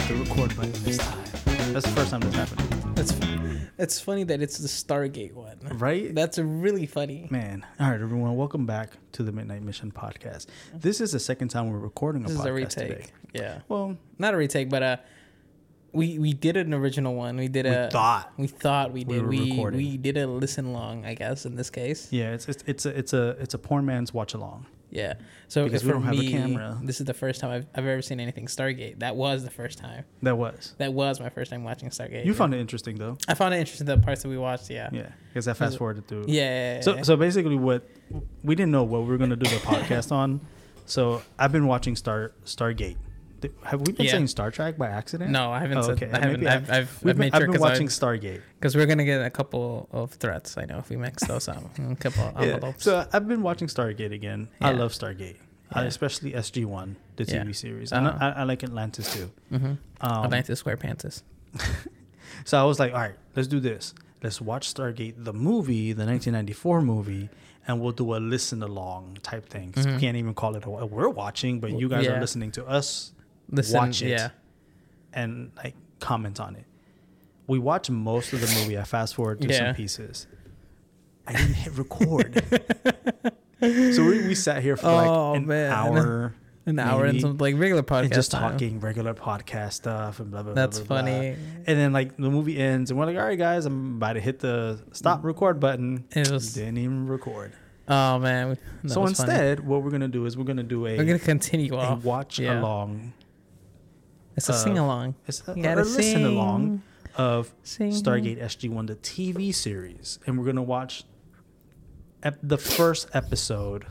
hit the record button this time. That's the first time that's happened. It's it's funny that it's the Stargate one. Right? That's really funny. Man. All right, everyone. Welcome back to the Midnight Mission podcast. This is the second time we're recording a This is a podcast retake. today. Yeah, Well, not a retake, but uh, we we did an original one. We did we a thought. we thought we we did we recording. we did a listen long. I guess in this case. Yeah, it's it's it's a it's a it's a poor man's watch along. Yeah. So Because we don't have a camera. This is the first time I've, I've ever seen anything Stargate. That was the first time. That was. That was my first time watching Stargate. You yeah. found it interesting though. I found it interesting the parts that we watched. Yeah. Yeah, because I fast forwarded through. Yeah. yeah, yeah, So so basically, what we didn't know what we were gonna do the podcast on. So I've been watching Star Stargate. Have we been Yeah. saying Star Trek by accident? no, I haven't. Oh, said. I haven't. I've, I've, I've been, made I've sure been because watching Stargate. because we're gonna get a couple of threats. I know if we mix those up, a couple of Yeah. So I've been watching Stargate again. I love Stargate, I Yeah. especially SG One, the Yeah. TV series. And Uh-huh. I, I like Atlantis too. mm-hmm. Um, Atlantis SquarePants. So I was like, all right, let's do this. Let's watch Stargate, the movie, the 1994 movie, and we'll do a listen along type thing. Mhm. We can't even call it a we're watching, but you guys are listening to us Listen, watch it Yeah. and like comment on it. We watch most of the movie. I fast forward to Yeah. some pieces. I didn't hit record. so we, we sat here for like Oh, an man. hour An hour and maybe, some like regular podcast and just talking regular podcast stuff and blah blah. That's blah, blah, blah. funny. And then like the movie ends, and we're like, "All right, guys, I'm about to hit the stop record button." It was. Didn't even record. Oh man. that so was funny. instead, what we're gonna do is we're gonna do a, we're gonna continue a off. watch Yeah. along. It's a uh, sing along. It's a, a listen sing. along of Sing. Stargate SG One, the TV series, and we're gonna watch ep- the first episode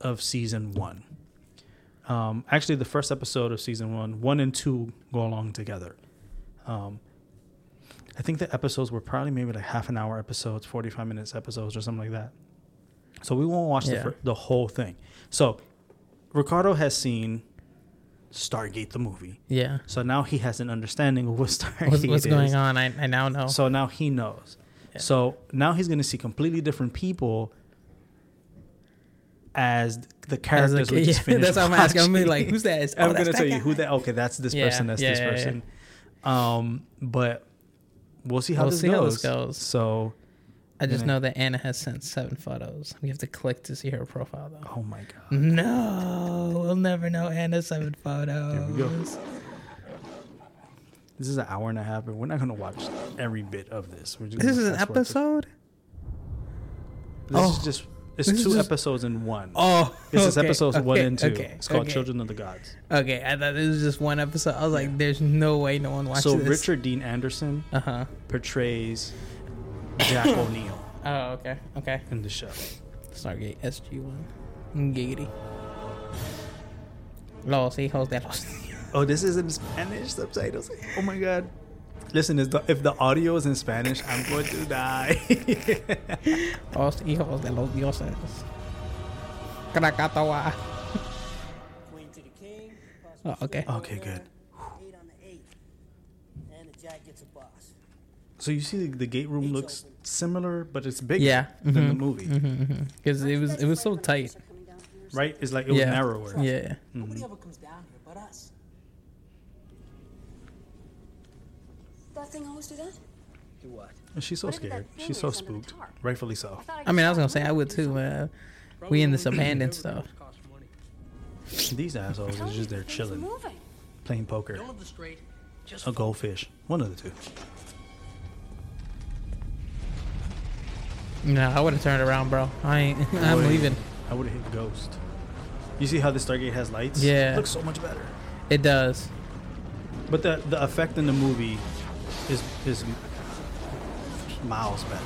of season one. Um, actually, the first episode of season one, one and two go along together. Um, I think the episodes were probably maybe like half an hour episodes, forty five minutes episodes, or something like that. So we won't watch the, fir- the whole thing. So Ricardo has seen Stargate the movie. Yeah. So now he has an understanding of what Stargate What's, what's is. going on? I, I now know. So now he knows. Yeah. So now he's going to see completely different people as the As characters we kid, just yeah, finished That's what I'm asking. I'm gonna be like, who's that? I'm oh, going to tell that you who guy. that. Okay, that's this Yeah, person. That's this person. Um, but we'll see how, We'll this, see how this goes. So, I just know that Anna has sent seven photos. We have to click to see her profile though. oh my god, No, we'll never know Anna's seven photos. we go. this is an hour and a half, but we're not going to watch every bit of this. We're just This is an fast forward through- episode. This Oh. is just it's This is two just- episodes in one. Oh, This is okay, episodes one okay, and two. Okay, it's called. Children of the Gods. Okay, I thought it was just one episode. I was like, "There's no way no one watches So this." Richard Dean Anderson Uh huh. portrays Jack O'Neill Oh, okay, okay. in the show. Stargate SG One. Giggity. Los hijos de los. Oh, this is in Spanish subtitles. Oh my god. Listen, if the, if the audio is in Spanish, I'm going to die. Los hijos de los dioses. Krakatawa. Queen to the king. Oh, okay. okay, good. Eight on the eight. And the jack gets a boss. So you see, the, the gate room looks similar, but it's bigger Yeah. than the mhm, movie, mm-hmm, mm-hmm. Because it was it was so tight. right? It's like it was yeah. narrower. Yeah. Nobody mm-hmm. ever comes down here but us. That thing always do that? Do what? She's so scared. She's so is under the spooked. Rightfully so. I mean, I was gonna say I would too. Uh, man. we in this abandoned stuff. These assholes Tell is just there things chilling, playing poker. Don't look straight. Just A goldfish. One of the two. No, I would have turned around, bro. I ain't. I'm leaving. I would have hit Ghost. You see how the Stargate has lights? Yeah. It looks so much better. It does. But the the effect in the movie is is miles better.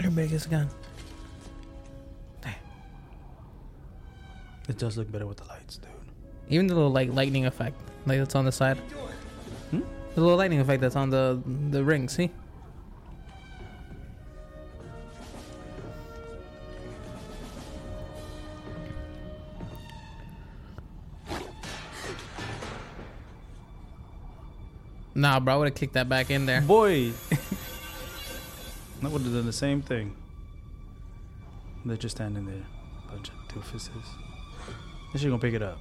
Your biggest gun. Damn. It does look better with the lights, dude. Even the little like lightning effect, like that's on the side. The little lightning effect that's on the the ring. See? Nah, bro, I would have kicked that back in there. Boy, that would have done the same thing. They're just standing there, bunch of doofuses. Then she gonna pick it up.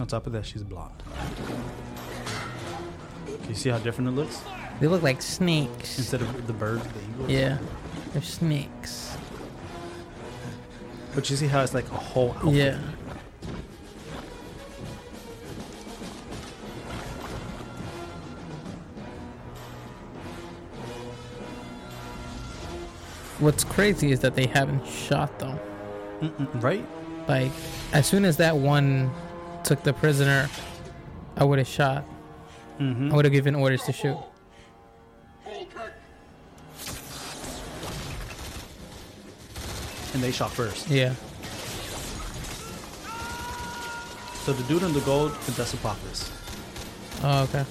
On top of that, she's blonde. You see how different it looks? They look like snakes. Instead of the birds, the eagles. Yeah, they're snakes. But you see how it's like a whole outfit. Yeah. What's crazy is that they haven't shot them. Mm-mm, right? Like, as soon as that one took the prisoner, I would have shot. Mm-hmm. I would have given orders to shoot. And they shot first. Yeah. So the dude in the gold, that's Apophis. Oh, okay.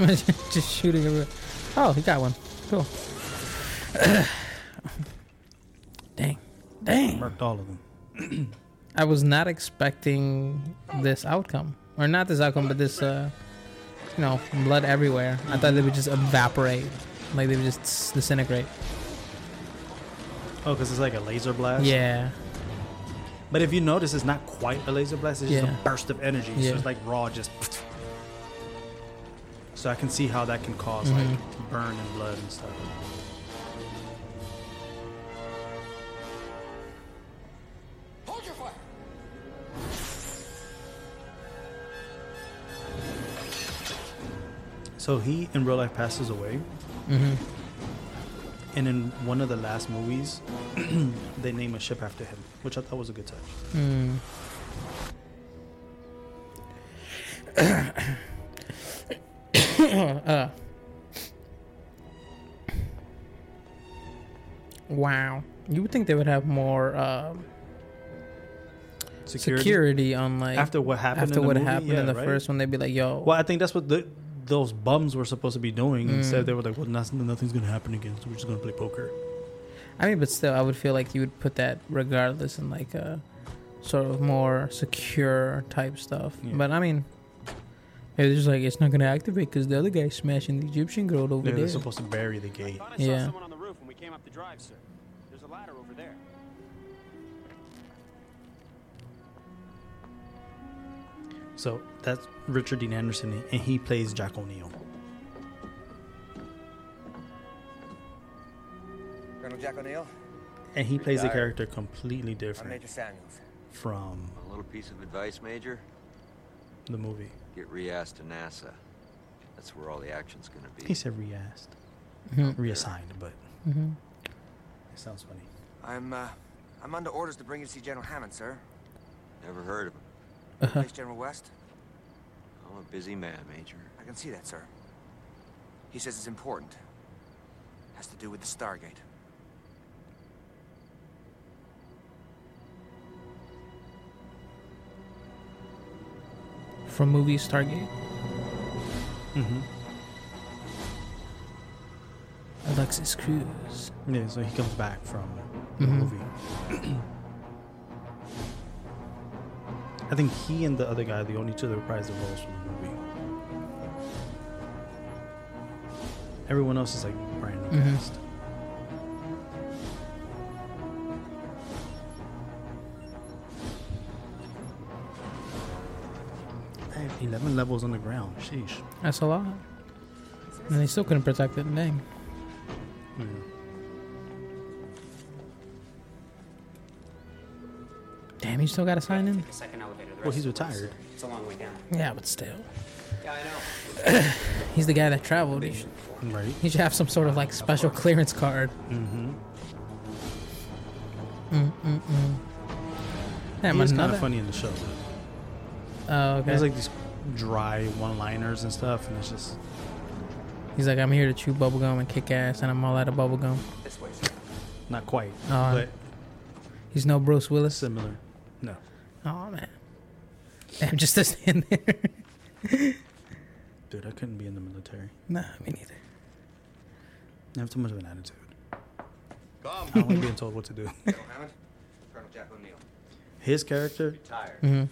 Just shooting everywhere. Oh, he got one. Cool. Dang. Dang. Murked all of them. I was not expecting this outcome. Or not this outcome, but this, uh, you know, blood everywhere. I thought they would just evaporate. Like they would just disintegrate. Oh, because it's like a laser blast? Yeah. But if you notice, it's not quite a laser blast. It's just Yeah. a burst of energy. Yeah. So it's like raw, just. So I can see how that can because Mhm. like burn and blood and stuff. Hold your fire. So he in real life passes away, hmm and in one of the last movies, they name a ship after him, which I thought was a good touch. Mm. Uh. Wow. You would think they would have more um Security. security on like After what happened after in the what movie? happened Yeah, in the right? first one. They'd be like, "Yo, Well, I think that's what the, those bums were supposed to be doing. Mm. Instead, they were like, "Well, nothing, nothing's gonna happen again. So we're just gonna play poker." I mean, but still, I would feel like you would put that regardless in like a sort of more secure type stuff. Yeah. But I mean, it's just like it's not gonna activate because the other guy's smashing the Egyptian girl over Yeah, there. they're supposed to bury the gate. thought I Yeah. someone on the roof when we came up the drive, sir. There's a ladder over there. So that's Richard Dean Anderson, and he plays Jack O'Neill. Colonel Jack O'Neill, And he plays the character completely I'm different Major Samuels. from A little piece of advice, Major. the movie. Get re-asked to NASA. That's where all the action's gonna be. He said re-asked, Mhm. reassigned, but Mhm. it sounds funny. I'm, uh, I'm under orders to bring you to see General Hammond, sir. Never heard of him. Uh-huh. Place General West. I'm a busy man, Major. I can see that, sir. He says it's important. Has to do with the Stargate. From movie Stargate, hmm Alexis Cruz. Yeah, so he comes back from the Mhm. movie. I think he and the other guy, the only two that reprised the roles from the movie. Everyone else is like brand new Mhm. cast. 11 levels on the ground. Sheesh. That's a lot. And they still couldn't protect it. Dang. Yeah. Damn, you still got to sign in. A second elevator. Well, he's of the room, retired. It's a long way down. Yeah, but still, Yeah, I know. he's the guy that traveled. He should, Right? he should have some sort of like special clearance card. Mm-hmm. Mm mm mm. Damn, He was kind of funny in the show. Oh, okay. There's like these dry one-liners and stuff, and it's just He's like, I'm here to chew bubblegum and kick ass, and I'm all out of bubblegum. This way, sir. not quite, Oh, but He's no Bruce Willis. similar. No, Oh man. I'm just to stand there. dude, I couldn't be in the military. nah, me neither. I have too much of an attitude. Come. I don't like being told what to do. General Hammond. Colonel Jack O'Neill. His character, Mm-hmm.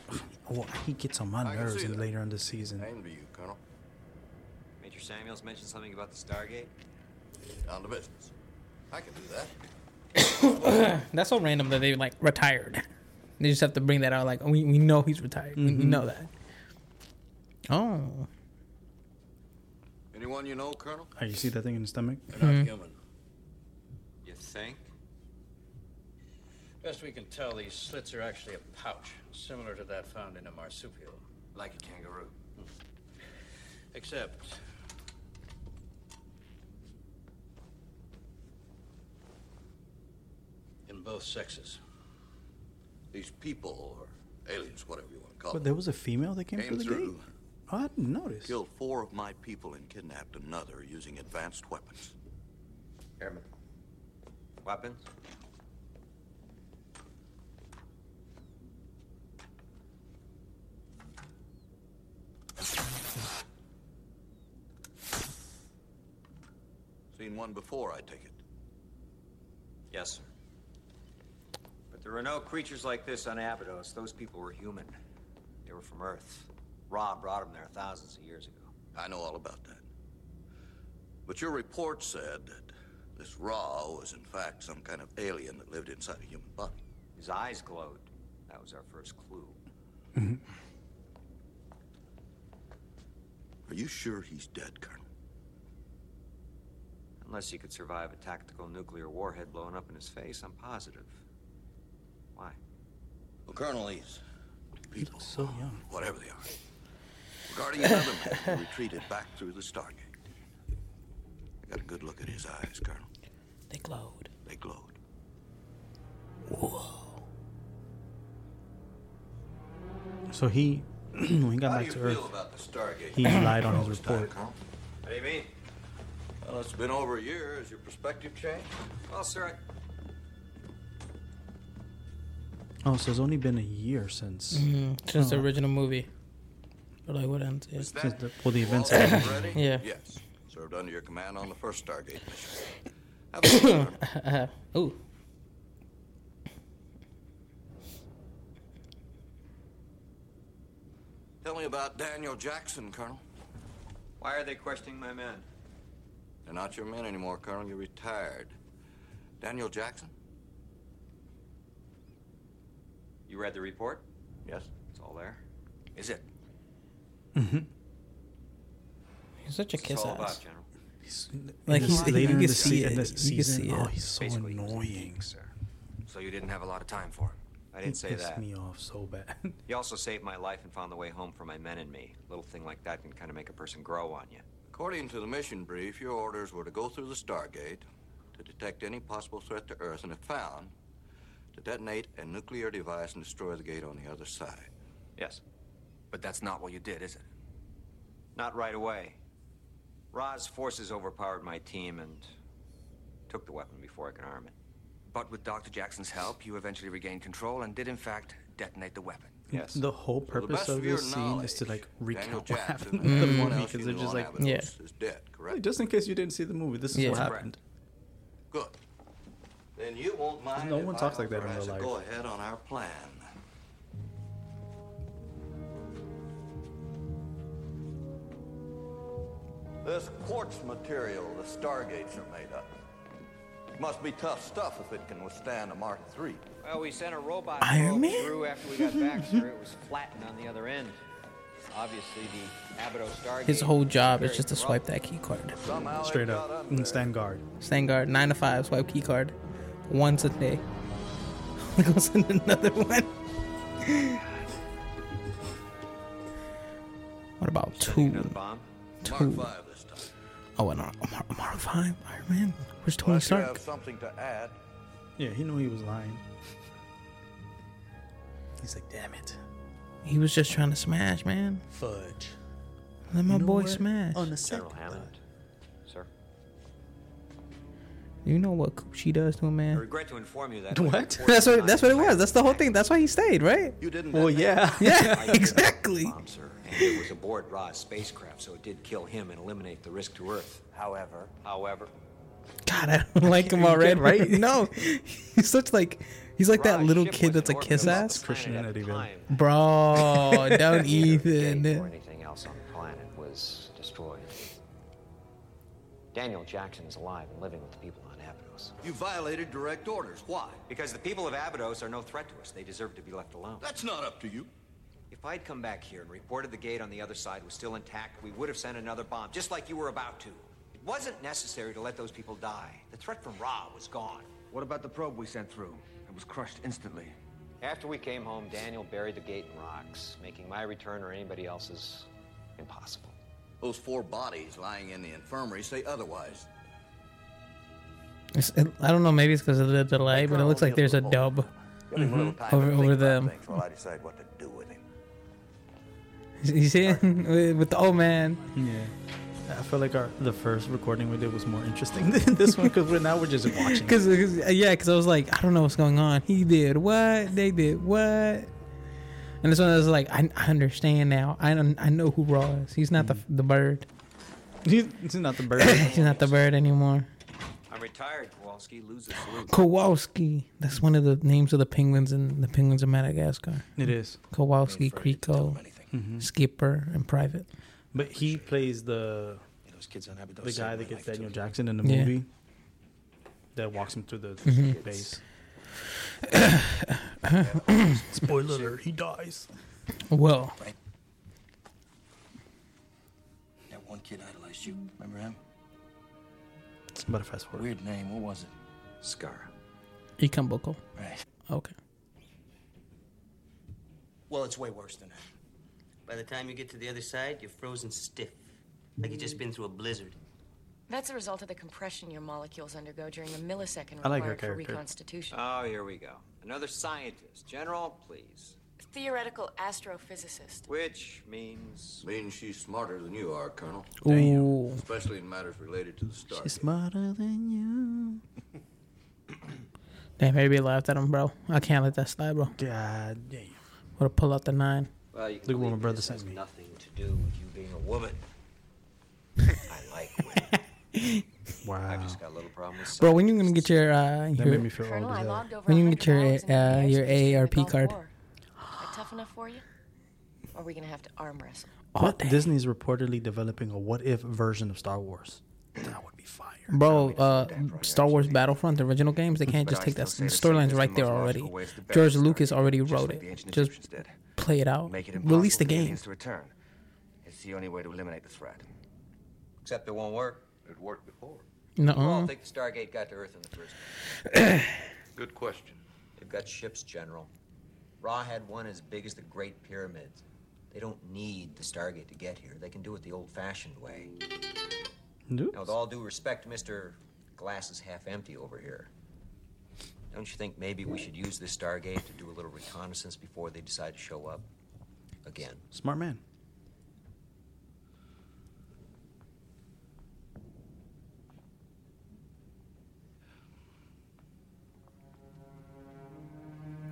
oh, he gets on my nerves see in later in the season. Same to you, Colonel. Major Samuels mentioned something about the Stargate. Down to business. I can do that. That's so random that they like retired. They just have to bring that out. Like we, we know he's retired. We, we know that. Oh, Anyone you know, Colonel? Oh, you see that thing in the stomach? They're not human. You think? Best we can tell, these slits are actually a pouch, similar to that found in a marsupial. Like a kangaroo. Hmm. Except. In both sexes. These people, or aliens, whatever you want to call them. But there was a female that came, came through the through, gate. Oh, I didn't notice. killed four of my people, and kidnapped another using advanced weapons. Airman. Weapons? Seen one before, I take it. Yes, sir. But there are no creatures like this on Abydos. Those people were human. They were from Earth. Ra brought them there thousands of years ago. I know all about that. But your report said that this Ra was in fact some kind of alien that lived inside a human body. His eyes glowed. That was our first clue. Mm-hmm. Are you sure he's dead, Colonel? Unless he could survive a tactical nuclear warhead blowing up in his face, I'm positive. Why? Well, Colonel, these people, so young. whatever they are, regarding another man who retreated back through the Stargate. I got a good look at his eyes, Colonel. they glowed. They glowed. Whoa. So he, when he got How do back you to feel Earth, about the Stargate? he lied on his All time, report. What do you mean? Well, it's been over a year. Has your perspective changed? Well, sir, Oh, so it's only been a year since, Mm, since the Oh. original movie. Or like what ends? Yeah. Is since that the, well, the events. ready? Yeah. Yes. Served under your command on the first Stargate mission. Have a Colonel. Ooh. Tell me about Daniel Jackson, Colonel. why are they questioning my men? They're not your men anymore, Colonel. You're retired. Daniel Jackson? You read the report? Yes. It's all there. Is it? Mm-hmm. He's such a What's kiss it all ass. about, General? He's, Like, he's- the- later in can the, see it. You can season. see Oh, he's so Basically, he was a annoying. geek, sir. So you didn't have a lot of time for him. I didn't say pissed that. me off so bad. He also saved my life and found the way home for my men and me. A Little thing like that can kind of make a person grow on you. According to the mission brief, your orders were to go through the Stargate to detect any possible threat to Earth, and if found, to detonate a nuclear device and destroy the gate on the other side. Yes. But that's not what you did, is it? Not right away. Ra's forces overpowered my team and took the weapon before I could arm it. But with Dr. Jackson's help, you eventually regained control and did, in fact, detonate the weapon. Yes. The whole To the purpose of of this scene is to like Daniel recount what happened and in the everyone movie because you they're just like, Yeah. is dead, correct? just in case you didn't see the movie, this is Yeah. what happened. Good. Then you won't mind. No one talks like that in real life. Go ahead on our plan. This quartz material the Stargates are made of. Must be tough stuff if it can withstand a Mark III. Well, we sent a robot Iron probe Man? through after we got back, sir. It was flattened on the other end. Obviously, the Abydos Stargate. His whole job is just to swipe that key card. Somehow Straight up and stand guard. Stand guard, nine to five, swipe key card, once a day. Go send another one. what about Setting two? another bomb? Mark Two. V this time. Oh, and Mark, Mark, Mark Five, Iron Man. Where's Tony Unless you Stark? have something to add. Yeah, he knew he was lying. He's like, damn it, He was just trying to smash, man. fudge. Let my You know boy what? smash. On the General second Hammond. thought. Sir. You know what Coochie does to a I man? regret to inform you that. What? That's what. That's what it was. That's the whole thing. That's why he stayed, right? You didn't. Well, detonate yeah. Yeah, exactly. Bomb, sir, and it was aboard Ra's spacecraft, so it did kill him and eliminate the risk to Earth. However, However, God, I don't like him You already. right? no, he's such like He's like that little kid that's a kiss ass. the Christian planet at the Eddie, man. time. Bro, don't Gate or even. anything else on the planet was destroyed. Daniel Jackson is alive and living with the people on Abydos. You violated direct orders. Why? Because the people of Abydos are no threat to us. They deserve to be left alone. That's not up to you. If I'd come back here and reported the gate on the other side was still intact, we would have sent another bomb, just like you were about to. It wasn't necessary to let those people die. The threat from Ra was gone. What about the probe we sent through? It was crushed instantly. After we came home, Daniel buried the gate in rocks, making my return or anybody else's impossible. Those four bodies lying in the infirmary say otherwise. It's, it, I don't know. Maybe it's because of the delay, but it looks like there's a dub Give him a little time over to over about the. while I decide what to do with him. You see it with with the old man. Yeah. I feel like our the first recording we did was more interesting than this one because we're now we're just watching. Cause, 'cause- uh, yeah, because I was like, I don't know what's going on. He did what? They did what? And this one I was like, I, I understand now. I I know who Ra is. He's not the the bird. He's, he's not the bird. He's not the bird anymore. I'm retired, Kowalski. loses. Kowalski. That's one of the names of the penguins in the penguins of Madagascar. it is, Kowalski, Kriko, Mhm. Skipper, and Private. but he plays the Those kids on Abydos the guy that gets Daniel too. Jackson in the Yeah. movie that walks him through the Mhm. base. Spoiler alert: He dies. Well, That one kid idolized you. Remember him? It's about to fast forward. Weird name. What was it? Skaara. Ikamboko. Right. Okay. Well, it's way worse than that. By the time you get to the other side, you're frozen stiff. Like you've just been through a blizzard. That's a result of the compression your molecules undergo during a millisecond I like her required for character. reconstitution. Oh, here we go. Another scientist. General, please. Theoretical astrophysicist. Which means. Means she's smarter than you are, Colonel. Ooh. Especially in matters related to the star. She's smarter than you. Damn, maybe laughed at him, bro. I can't let that slide, bro. you. God damn. Would have pulled out the nine. Well, you can Look what my brother this sent has me. nothing to do with you being a woman. I like women. Wow. I've just got a little problem with Bro, when you gonna get your uh That your, made me feel Colonel, old I as hell. logged over when you 100 get your dogs uh the your airspace during the AARP Gulf card? War. That tough enough for you? Or are we gonna have to arm wrestle? What? Disney's reportedly developing a what if version of Star Wars. That would be fire. Bro, uh, Star Wars Battlefront, the original games, they can't just take that. The storyline's right there already. George Lucas already wrote it. Just play it out. Make it Release the game. to return. It's the only way to eliminate the threat. Except it won't work. It worked before. No. You all think the Stargate got to Earth in the first Good question. They've got ships, General. Ra had one as big as the Great Pyramids. They don't need the Stargate to get here. They can do it the old-fashioned way. Dude. Now, with all due respect, Mr. Glass is half empty over here. Don't you think maybe we should use this Stargate to do a little reconnaissance before they decide to show up? Again. Smart man.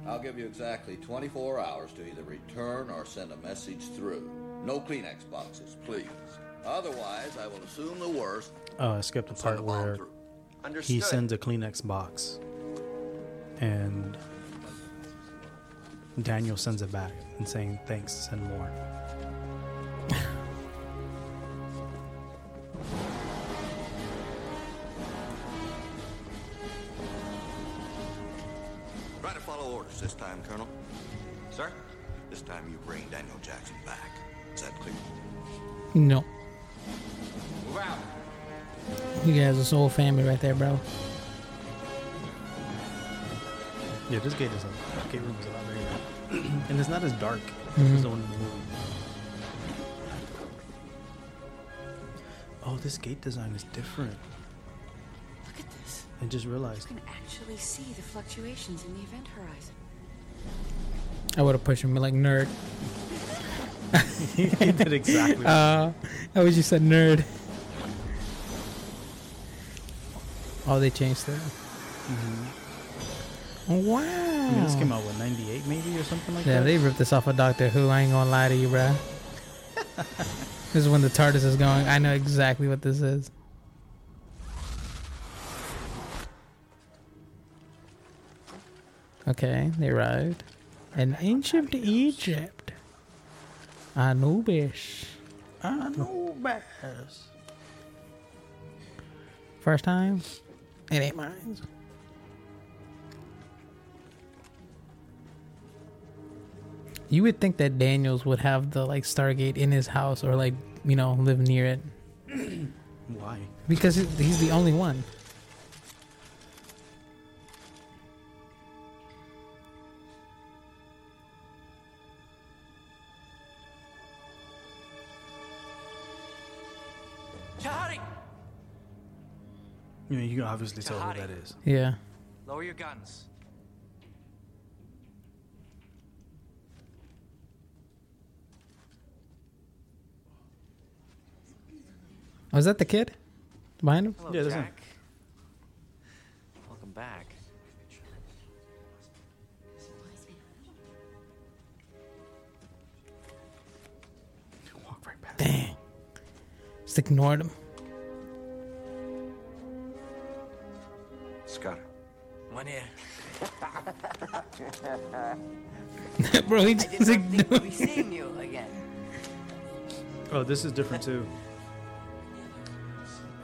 I'll give you exactly 24 hours to either return or send a message through. No Kleenex boxes, please. Otherwise, I will assume the worst. Oh, I skipped the part where he sends a Kleenex box, and Daniel sends it back and saying thanks, send more. Try to follow orders this time, Colonel. Sir? This time you bring Daniel Jackson back. Is that clear? No. Move out. You guys are soul family right there, bro. Yeah, this gate is a gate room is a lot bigger, and it's not as dark Mhm. as the one in the movie. Oh, this gate design is different. Look at this. I just realized. You can actually see the fluctuations in the event horizon. I would have pushed him like nerd. he did exactly. Uh, I wish you said nerd. Oh, they changed it. Oh, wow. I mean, this came out with '98 maybe or something like Yeah, that. Yeah, they ripped this off of Doctor Who. I ain't gonna lie to you, bruh. this is when the TARDIS is going. I know exactly what this is. Okay, they arrived. In ancient Egypt. Anubis. Anubis. First time? It ain't mine. You would think that Daniels would have the like Stargate in his house or like, you know, live near it. Why? Because he's the only one. Tahari! You know, you can obviously tell who that is. Yeah. Lower your guns. Oh, Was that the kid? Behind him? Hello, Yeah, that's him. Jack. Welcome back. Walk right past. Dang. Just ignored him. Scott. One here. Bro, he just ignored be seeing you again. Oh, this is different too.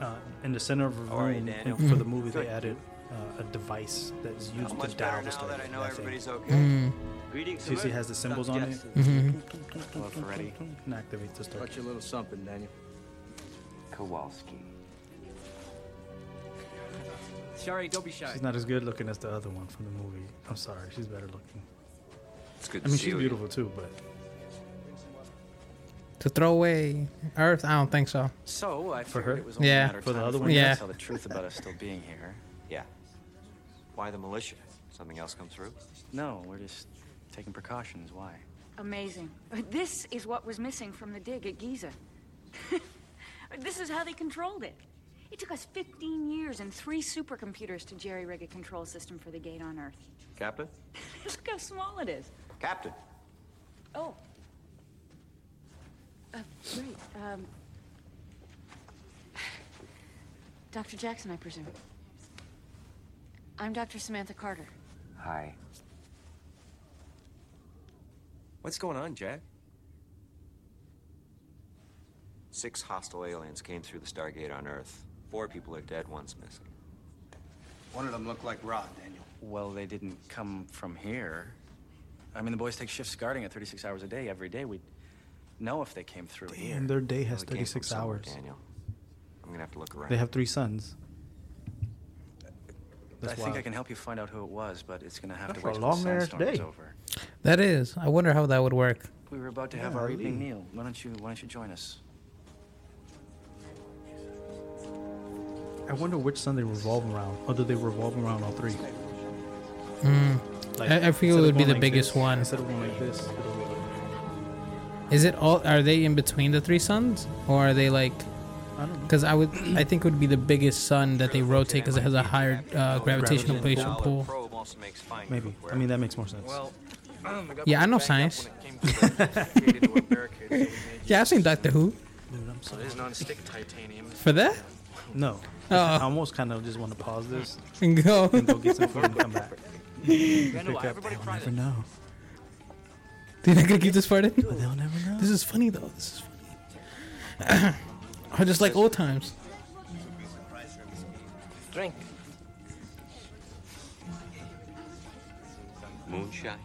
Uh, in the center of the All right, room Daniel. in- for the movie, they added uh, a device that's How used to much dial better the now that I Stargate. know that everybody's okay? Mm. Greetings, See, see, sir. has the symbols on it. Hello, Ferretti. And activates the Got Stargate. you a little something, Daniel. Kowalski. Sha're, don't be shy. She's not as good looking as the other one from the movie. I'm sorry, she's better looking. It's good I to mean, see she's you beautiful too, but To throw away Earth? I don't think so. So I For her? it was only Yeah. a matter of For the other one? you Yeah. tell the truth about us still being here. Yeah. Why the militia? Something else come through? No, we're just taking precautions. Why? Amazing. Uh, this is what was missing from the dig at Giza. this is how they controlled it. It took us 15 years and three supercomputers to jerry-rig a control system for the gate on Earth. Captain? Look how small it is. Captain. Oh. Uh, great. Um, Dr. Jackson, I presume. I'm Dr. Samantha Carter. Hi. What's going on, Jack? Six hostile aliens came through the Stargate on Earth. Four people are dead, one's missing. One of them looked like Ra, Daniel. Well, they didn't come from here. I mean, the boys take shifts guarding it 36 hours a day every day. We'd know if they came through here. and their day has Well, came from 36 somewhere, hours. Daniel. I'm gonna have to look around. They have three suns. I That's think I wild. can help you find out who it was, but it's gonna have That's to wait a till the long-ass sandstorm is day. over. That is. I wonder how that would work. We were about to have our evening meal. Why don't you Why don't you join us? I wonder which sun they revolve around, or do they revolve around all three? Mm. I- I feel it instead would be going the like biggest this- one. Instead of going like this, it'll go Is it all? Are they in between the three suns, or are they like? I don't know. Because I would, I think it would be the biggest sun that they rotate because it has a higher uh, gravitational Gravitational pull. probe also makes fine Maybe. I mean, that makes more sense. Well, um, I got Yeah, I know science. when it came to the gate into a barricade, so we made Yeah, I've seen Doctor Who. Dude, I'm sorry. it is non-stick titanium. For that? No. Oh. I almost kind of just want to pause this And go. and go get some food and come back. Yeah, no, Pick up. everybody They'll never it. Know. They're not gonna keep this part in. They'll never know. This is funny though. This is funny. I just like old times. Drink. Moonshine?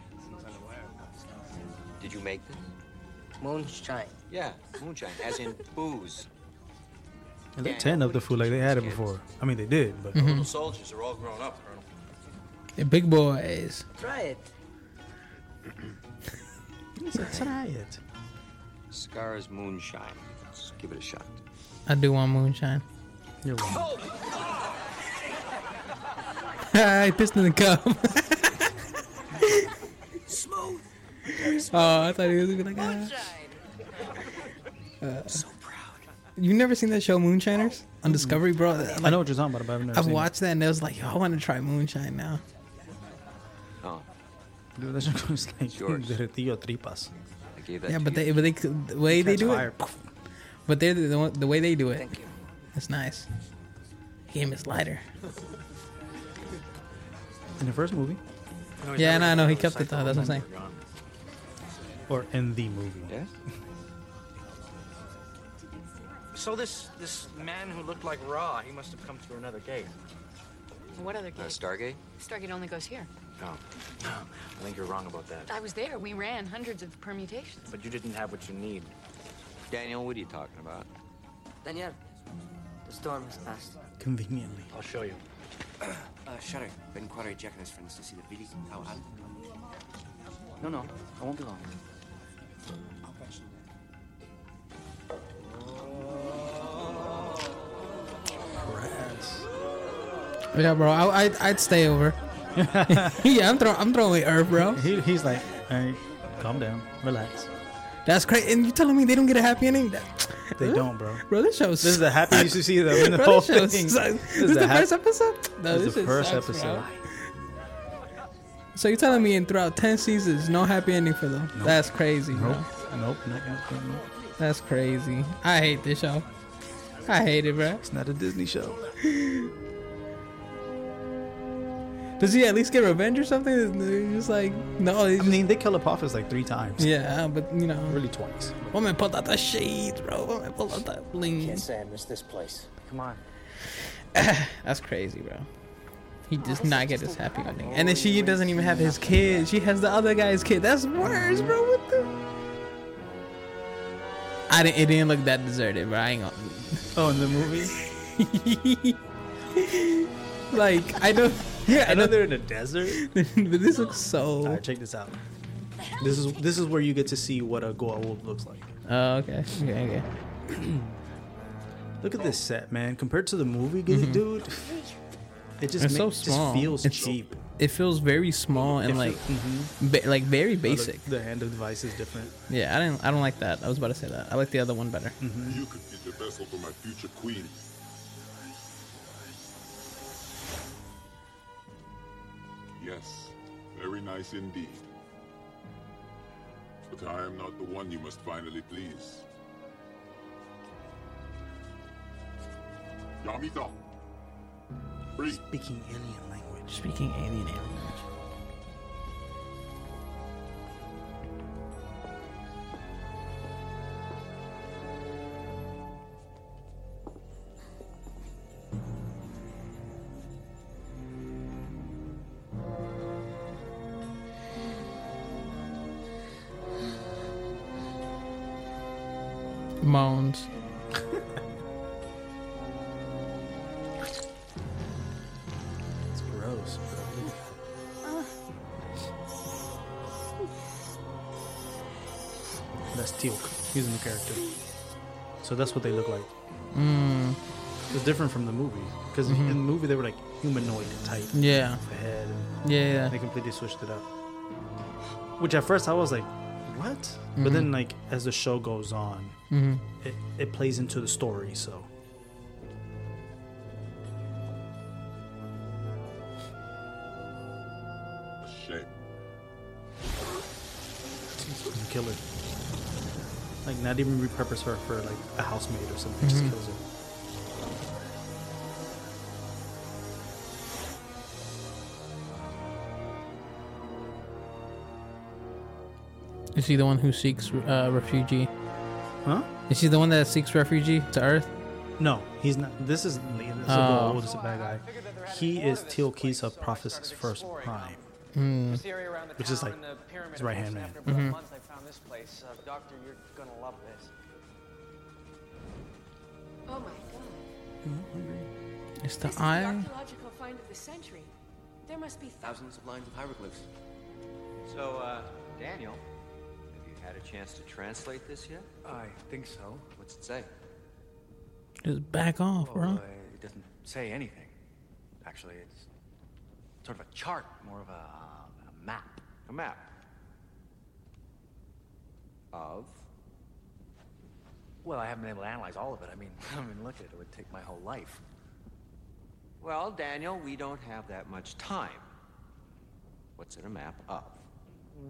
Did you make this? Moonshine. Yeah, moonshine, as in booze. And they're ten of the food like they had it before. I mean, they did, but Mhm. Little soldiers are all grown up, Colonel. They're big boys. Try it. Try it. Skaara's moonshine. Let's give it a shot. I do want moonshine. You're wrong. I pissed in the cup. Smooth. oh, I thought he was gonna be like, ah. Uh, You never seen that show Moonshiners on Discovery, bro? Like, I know what you're talking about, but I've never I've seen watched that and I was like, yo, I want to try moonshine now. Dude, that shit goes like yours. tripas. I gave that Yeah, but they, but they, the way they do fire. it, but they're the, one- the way they do it. Thank you. It's nice. Game is lighter. In the first movie, No, Yeah, never no, I know, he kept it, though, that's what I'm saying. Or in the movie. Yeah. So this this man who looked like Ra, he must have come through another gate. What other Uh, gate? Stargate? Stargate only goes here. No, no, I think you're wrong about that. I was there. We ran hundreds of permutations. But you didn't have what you need. Daniel, what are you talking about? Daniel, the storm has passed. Conveniently. I'll show you. Uh, Shutter, been quite and his friends to see the video. How, how? No, no, I won't be long. I'll catch you then. Yeah, bro. I, I'd, I'd stay over. yeah, I'm throwing I'm throwing Earth, bro. He, he's like, right, calm down, relax. That's crazy. And you telling me they don't get a happy ending? They don't, bro. Bro, this show's. This is the happiest you see them in the Bro, whole this thing. This This is the hap- first episode. No, This is the first sucks, episode. bro. So you're telling me in throughout ten seasons, no happy ending for them? Nope. That's crazy, bro. Nope, nope, nope, nope, nope. That's crazy. I hate this show. I hate it, bro. It's not a Disney show. Does he at least get revenge or something? They're just like no. I mean, they kill Apophis like three times. Yeah, but you know, really twice. Woman pulled out the shades, bro. Woman pulled out that bling. Can't say I miss this place. Come on. That's crazy, bro. He oh, does not get his happy ending, and then she doesn't even have his kid. She has the other guy's kid. That's worse, bro. What the? I didn't. It didn't look that deserted, bro. I ain't gonna. Oh, in the movie. like I don't. Yeah, I know they're in a desert. but this looks so. All right, check this out. This is this is where you get to see what a Goa'uld looks like. Oh, okay. Okay, okay. Look at this set, man. Compared to the movie, Mhm. dude, it just it's ma- so just small. feels It's- cheap. It feels very small and It like, feel- mhm. ba- like very Oh, the- basic. the, hand of device is different. Yeah, I didn't. I don't like that. I was about to say that. I like the other one better. Mm-hmm. You could be the vessel for my future queen. Yes, very nice indeed. But I am not the one you must finally please. Yamita! Free! Speaking alien language. Speaking alien language. So that's what they look like. Mm. It's different from the movie because Mhm. in the movie they were like humanoid type. Yeah. Head. And Yeah, yeah. They completely switched it up. Which at first I was like, what? Mhm. But then like as the show goes on, Mhm. it, it plays into the story. So not even repurpose her for like a housemaid or something. Just Mhm. kills her. Is he the one who seeks uh, refugee? Huh? Is he the one that seeks refugee to Earth? No, he's not. This is. This is Oh. a Goa'uld, this is a bad guy. He is Teal'c's Apophis's first prime. This area around the which is like the his right hand man. After about a month, I found this place. Uh, doctor, you're gonna love this. Oh my god. It's the This is the archaeological find of the century. There must be Thousands of lines of hieroglyphs. So, uh, Daniel, have you had a chance to translate this yet? I think so. What's it say? Just back off, bro. Well, uh, it doesn't say anything. Actually, it's sort of a chart, more of a, a map. A map. Of? Well, I haven't been able to analyze all of it. I mean, I mean, look at it. It would take my whole life. Well, Daniel, we don't have that much time. What's it a map of?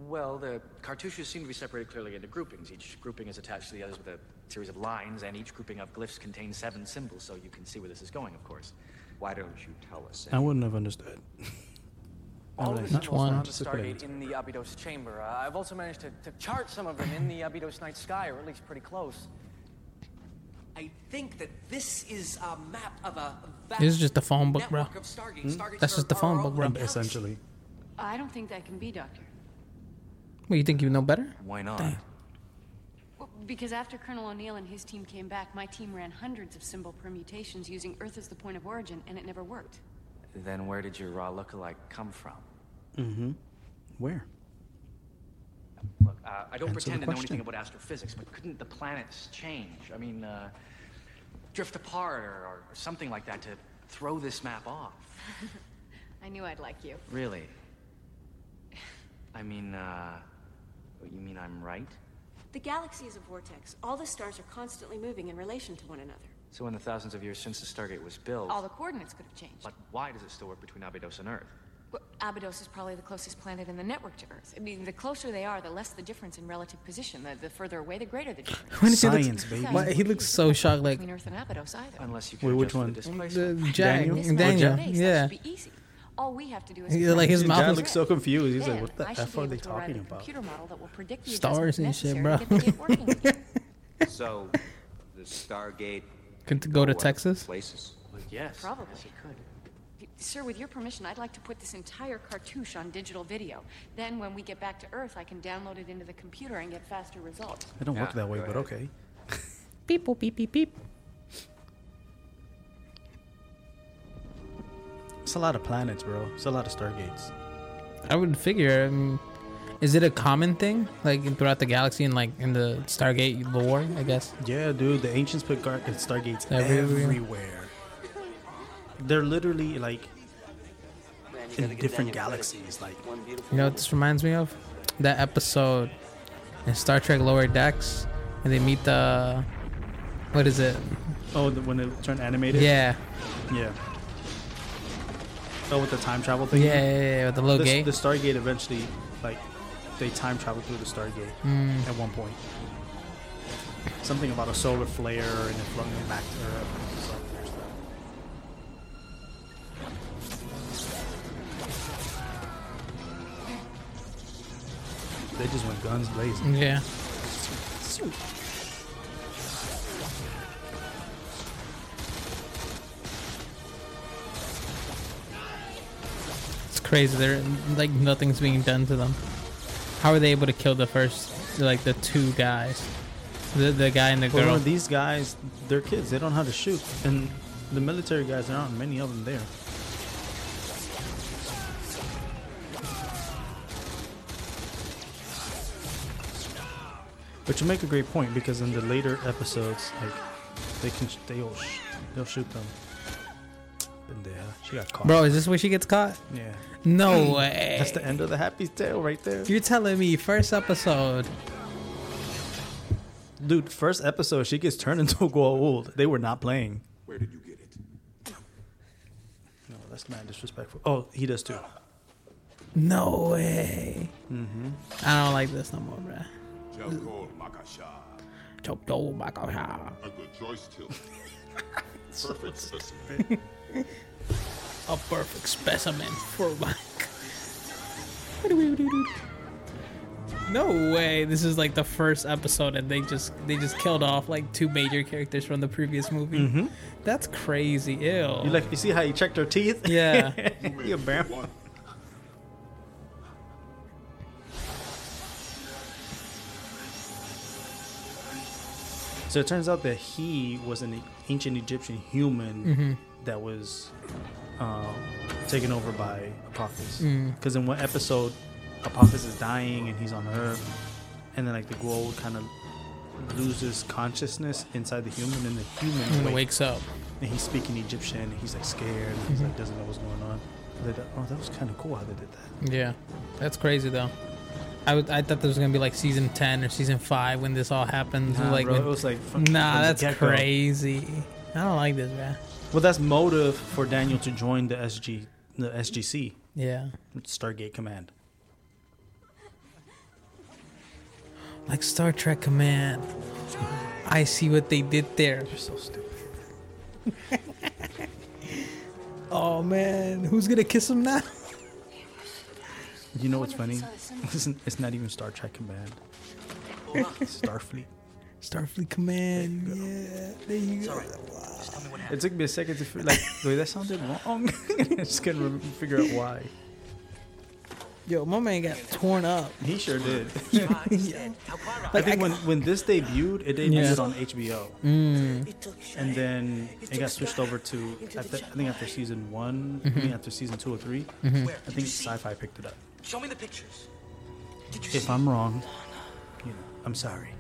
Well, the cartouches seem to be separated clearly into groupings. Each grouping is attached to the others with a series of lines, and each grouping of glyphs contains seven symbols, so you can see where this is going, of course. Why don't you tell us? I wouldn't have understood. all of like, the not- symbols not around the just equivalent. Stargate in the Abydos chamber. Uh, I've also managed to, to chart some of them in the Abydos night sky, or at least pretty close. I think that this is a map of a vast This is just a phone book, bro. network of Stargates. Hmm? That's just the phone book, bro. over the galaxy. Essentially. I don't think that can be, Doctor. Well, you think you know better? Why not? Damn. Because after Colonel O'Neill and his team came back, my team ran hundreds of symbol permutations using Earth as the point of origin, and it never worked. Then where did your Ra lookalike come from? Mm-hmm. Where? Look, uh, I don't Answer pretend to know anything about astrophysics, but couldn't the planets change? I mean, uh, drift apart or, or something like that to throw this map off? I knew I'd like you. Really? I mean, uh, you mean I'm right? The galaxy is a vortex. All the stars are constantly moving in relation to one another. So in the thousands of years since the Stargate was built, All the coordinates could have changed. but why does it still work between Abydos and Earth? Well, Abydos is probably the closest planet in the network to Earth. I mean, the closer they are, the less the difference in relative position. The, the further away, the greater the difference. When he looks- Science, baby. Why- he looks so shocked, like Between Earth and Abydos either. Unless you Wait, can which adjust one? the displacement. Jack, Daniel? This Daniel, much space, that yeah. should be easy. All we have to do is Yeah, like his mouth guy is- looks so confused. He's like, "What the f are they talking a about?" model that will predict the Stars and shit, necessary bro. to get working again. So, the Stargate. Can t- go to Texas? Places. Yes. Probably. Yes, it could. Sir, with your permission, I'd like to put this entire cartouche on digital video. Then, when we get back to Earth, I can download it into the computer and get faster results. It don't work that way, but okay. beep boop, beep beep beep. It's a lot of planets, bro. It's a lot of stargates. I would figure. Um, is it a common thing, like throughout the galaxy and like in the Stargate lore? I guess. Yeah, dude. The ancients put gar- stargates Everywhere. everywhere. They're literally like Man, in different galaxies. Like You know what this reminds me of? That episode in Star Trek Lower Decks, and they meet the. What is it? oh, the, when it turned animated. Yeah, Yeah. Oh, with the time travel thing. yeah, yeah, yeah, with the little the, gate. The Stargate eventually, like, they time travel through the Stargate Mm. at one point. Something about a solar flare and it flung them back to Earth. They just went guns blazing. Yeah. It's crazy. They're like nothing's being done to them. How are they able to kill the first, like the two guys, the the guy and the girl? no, these guys, they're kids. They don't know how to shoot. And the military guys, there aren't many of them there. But you make a great point because in the later episodes, like they can, they'll, sh- they'll shoot them. And she got caught. Bro, is this where she gets caught? Yeah. No way. That's the end of the happy tale right there. You're telling me first episode. Dude, first episode, she gets turned into a Goa'uld. They were not playing. Where did you get it? No, that's mad disrespectful. Oh, he does too. No way. Mm-hmm. I don't like this no more, bruh. Chalcol Makasha. Chokdo Makosha. A good choice, Till. Perfect specimen. A perfect specimen for Mike. No way! This is like the first episode, and they just they just killed off like two major characters from the previous movie. Mhm. That's crazy. Ew. You like you see how he checked her teeth? Yeah. you a bear. So it turns out that he was an ancient Egyptian human Mhm. that was um, taken over by Apophis. Mm. Because in one episode, Apophis is dying and he's on Earth, and then like the Goa'uld kind of loses consciousness inside the human, and the human And wake- wakes up. and he's speaking Egyptian. And he's like scared. And he's Mhm. like doesn't know what's going on. Oh, that was kind of cool how they did that. Yeah, that's crazy though. I would I thought there was gonna be like season ten or season five when this all happened. Nah, like bro, when- it was like from- nah, from that's crazy. I don't like this, man. Well, that's motive for Daniel to join the SG, the SGC. Yeah. Stargate Command. Like Star Trek Command. I see what they did there. You're so stupid. oh man, who's gonna kiss him now? You know what's funny? It's, it's not even Star Trek Command. Starfleet. Starfleet Command. Yeah, there you go. It took me a second to feel like, wait, that sounded wrong. I just couldn't rem- figure out why. Yo, my man got torn up. He sure did. Yeah. I think I- when, when this debuted, it debuted Yeah. on HBO. Mm. And then it got switched over to, I, th- I think after season one, I Mhm. think after season two or 3 Mhm. I think sci fi picked it up. Show me the pictures. If I'm wrong, you know, I'm sorry.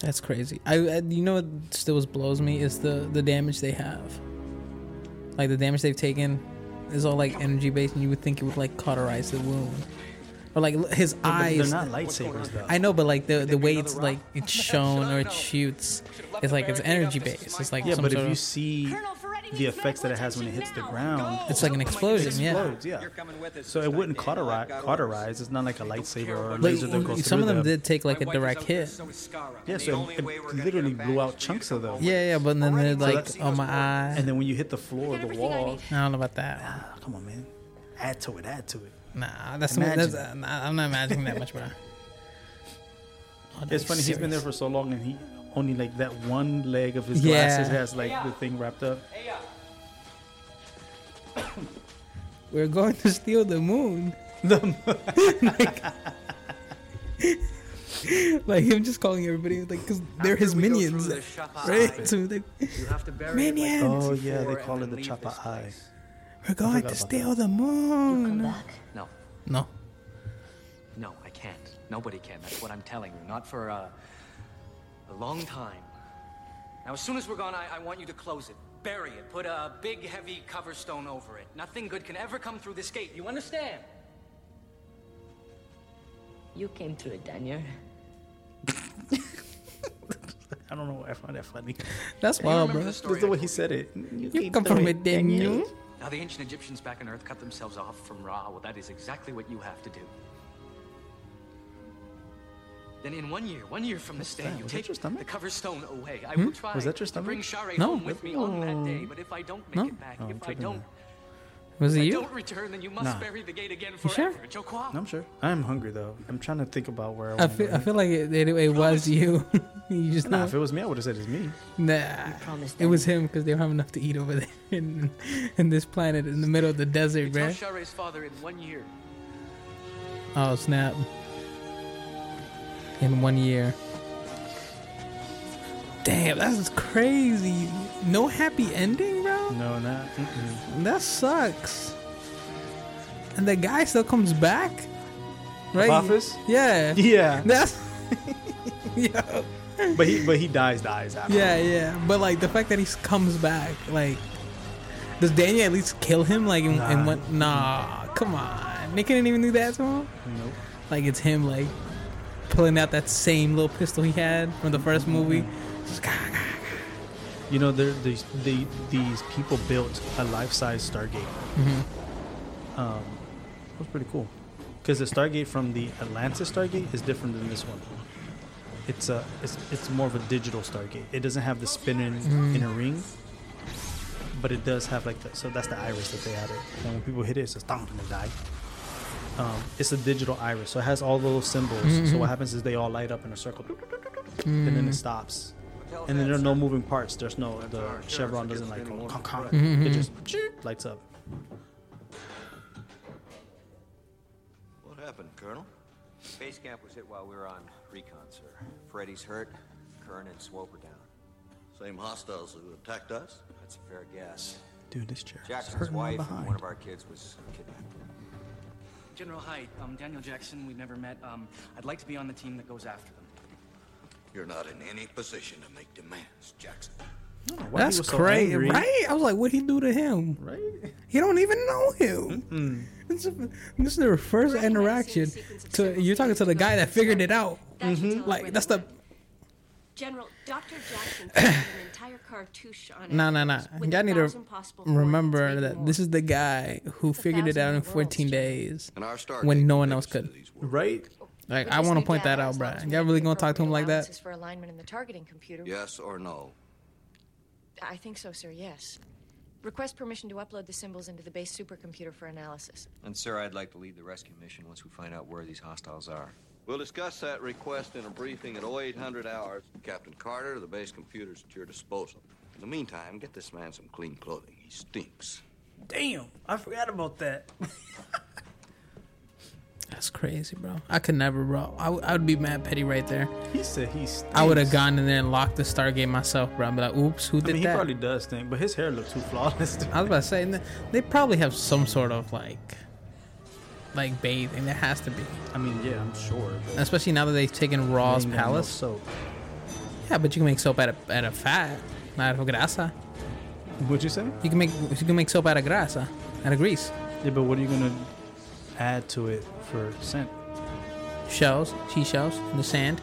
That's crazy. I, I you know what still blows me is the the damage they have. Like the damage they've taken is all like energy based, and you would think it would like cauterize the wound, or like his but eyes. they're not lightsabers, though. I know, but like the the way it's like it's shown or it shoots, it's like it's energy based. It's like yeah, some but sort if you see the effects that it has when it hits the ground, It's like an explosion, It yeah. explodes, yeah. So it wouldn't cauterize. Cauterize. It's not like a lightsaber or a But laser that goes through. some of them did take like a direct hit. Yeah, so it, it literally blew out chunks of them. Yeah, yeah, but then they're like that's- on my eye. And then when you hit the floor or the wall, I don't know about that. Ah, come on, man. Add to it. Add to it. Nah, that's, Imagine. that's uh, nah, I'm not imagining that much, bro. Oh, It's that's funny. He's been there for so long, and he only like that one leg of his Yeah. glasses has like the thing wrapped up. We're going to steal the moon. The like, like him just calling everybody like because they're his we go through minions, the right? Eye, So like, You have to bury it like minions. Oh yeah, they call it the leave Choppa Eye. We're going to about steal the moon. No, No. No, I can't. Nobody can. That's what I'm telling you. Not for uh, a long time. Now, as soon as we're gone, I, I want you to close it. Bury it. Put a big, heavy cover stone over it. Nothing good can ever come through this gate. You understand? You came through it, Daniel. I don't know why I find that funny. That's You wild, remember bro. the story Just the way he said it. You come from it, Daniel. Now, the ancient Egyptians back on Earth cut themselves off from Ra. Well, that is exactly what you have to do. Then, in one year, one year from this day, that? you take your stomach? the cover stone away. I Hmm? will try Was that your to bring stomach? Sha're No. home with me on that day. But if I don't make No. it back, Oh, if I don't. Was if it I you? don't return, then you must Nah. bury the gate again You sure? forever. Jokwa. I'm sure. I am hungry though. I'm trying to think about where I, I want feel I feel like it, it, it was you. you just Nah, know. if it was me, I would have said it's me. Nah, it was him because they don't have enough to eat over there in, in this planet in the middle of the desert, Tell bro. Sha're's father in one year. Oh snap! In one year. Damn, that's crazy. No happy ending, bro. No, not. Mm-mm. That sucks. And the guy still comes back, right? Apophis? Yeah. Yeah. That's. yeah. But he, but he dies, dies after. Yeah, yeah. But like the fact that he comes back, like, does Daniel at least kill him? Like, in, in Nah. one? Nah, come on. They couldn't even do that to him. Nope. Like it's him, like pulling out that same little pistol he had from the first movie. Just, "Gah, gah." You know, there, these they, these people built a life-size Stargate. Mhm. Um, it was pretty cool because the Stargate from the Atlantis Stargate is different than this one. It's a it's, it's more of a digital Stargate. It doesn't have the spinning Mm. inner ring, but it does have like the so that's the iris that they added. And when people hit it, it's says "Dong" and they die. Um, it's a digital iris, so it has all those symbols. So Mhm. what happens is they all light up in a circle, and then it Mm. stops. And then there are no moving parts. There's no the chevron doesn't like go conk, conk. Mhm. It just lights up. What happened, Colonel? Base camp was hit while we were on recon, sir. Ferretti's hurt. Kern and Swope are down. Same hostiles who attacked us? That's a fair guess. Dude, this chair is Jackson's hurting my wife and behind. one of our kids was kidnapped. General Hyde, um, Daniel Jackson, we've never met. Um, I'd like to be on the team that goes after them. You're not in any position to make demands, Jackson. Why he That's so crazy, angry. right? I was like, what'd he do to him? Right? He don't even know him. This, is, this is their first interaction. To you're talking to the guy that figured it out. Like that's the General, Dr. Jackson printed an entire cartouche on no it no no. with Y'all need to remember that maybe this is the guy who figured it out in 14 days And our Stargate when no one else could. Right? Like I want to point that out, as bro. long as we Y'all really gonna talk to him like that? For alignment in the targeting computer. Yes or no? I think so, sir. Yes. Request permission to upload the symbols into the base supercomputer for analysis. And, sir, I'd like to lead the rescue mission once we find out where these hostiles are. We'll discuss that request in a briefing at 0800 hours. Captain Carter, the base computer's at your disposal. In the meantime, get this man some clean clothing. He stinks. Damn, I forgot about that. That's crazy, bro. I could never, bro. I, w- I would be mad petty right there. He said he stinks. I would have gone in there and locked the Stargate myself, bro. I'd be like, oops, who I did mean, he that? probably does think, but his hair looks too flawless. I was about to say, and they- they probably have some sort of like, like bathing. There has to be. I mean, yeah, I'm sure. Especially now that they've taken Ra's Ain't got no palace. soap. Yeah, but you can make soap out of out of fat, not out of grasa. What'd you say? You can make you can make soap out of grasa, out of grease. Yeah, but what are you gonna add to it for scent? Shells, seashells in the sand,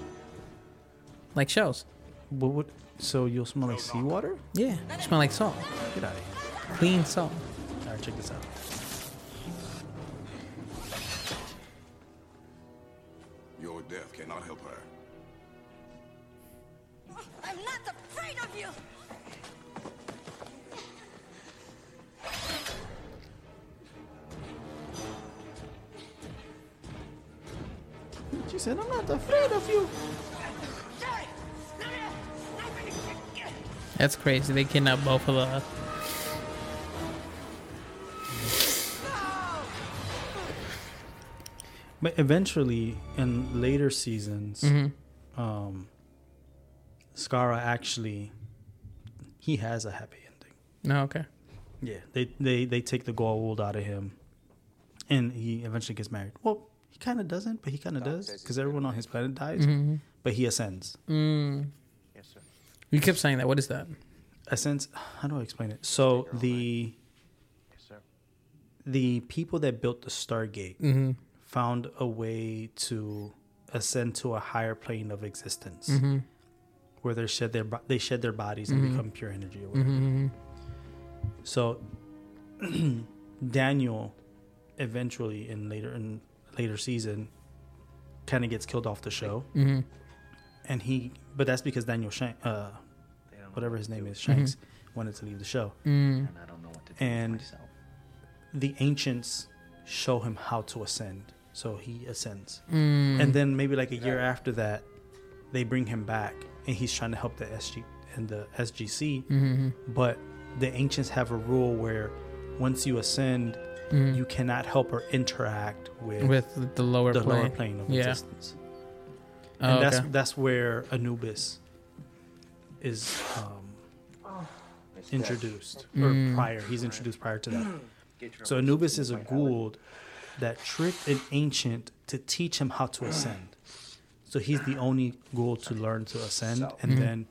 like shells. What? So you'll smell like seawater? Yeah, smell like salt. Get out of here. Clean salt. All right, check this out. Your death cannot help her. I'm not afraid of you! She said, "I'm not afraid of you." That's crazy. They kidnapped both of the. But eventually, in later seasons, Mhm. um, Skaara actually he has a happy ending. No, okay. Yeah, they they they take the Goa'uld out of him, and he eventually gets married. Well, he kind of doesn't, but he kind of does because everyone on his planet dies, Mhm. but he ascends. Mm. Yes, sir. You kept saying that. What is that? Ascends. How do I explain it? So the Yes, sir. the people that built the Stargate Mhm. Found a way to ascend to a higher plane of existence, Mhm. where they shed their they shed their bodies and Mhm. become pure energy. Or whatever. Mhm. So Daniel eventually in later in later season kind of gets killed off the show. Mhm. And he but that's because Daniel Shank uh whatever his name is Shanks wanted to leave the show. Mm. And I don't know what to do And myself. the ancients show him how to ascend. So he ascends. Mm. And then maybe like a year after that they bring him back and he's trying to help the SG and the SGC. Mhm. But the ancients have a rule where once you ascend, Mhm. you cannot help or interact with With the lower the lower plane. plane of Yeah. existence. Oh, and that's okay. that's where Anubis is um, introduced or Mm. prior. He's introduced prior to that. So Anubis is a Goa'uld that tricked an ancient to teach him how to ascend. So he's the only Goa'uld to learn to ascend, and Mhm. then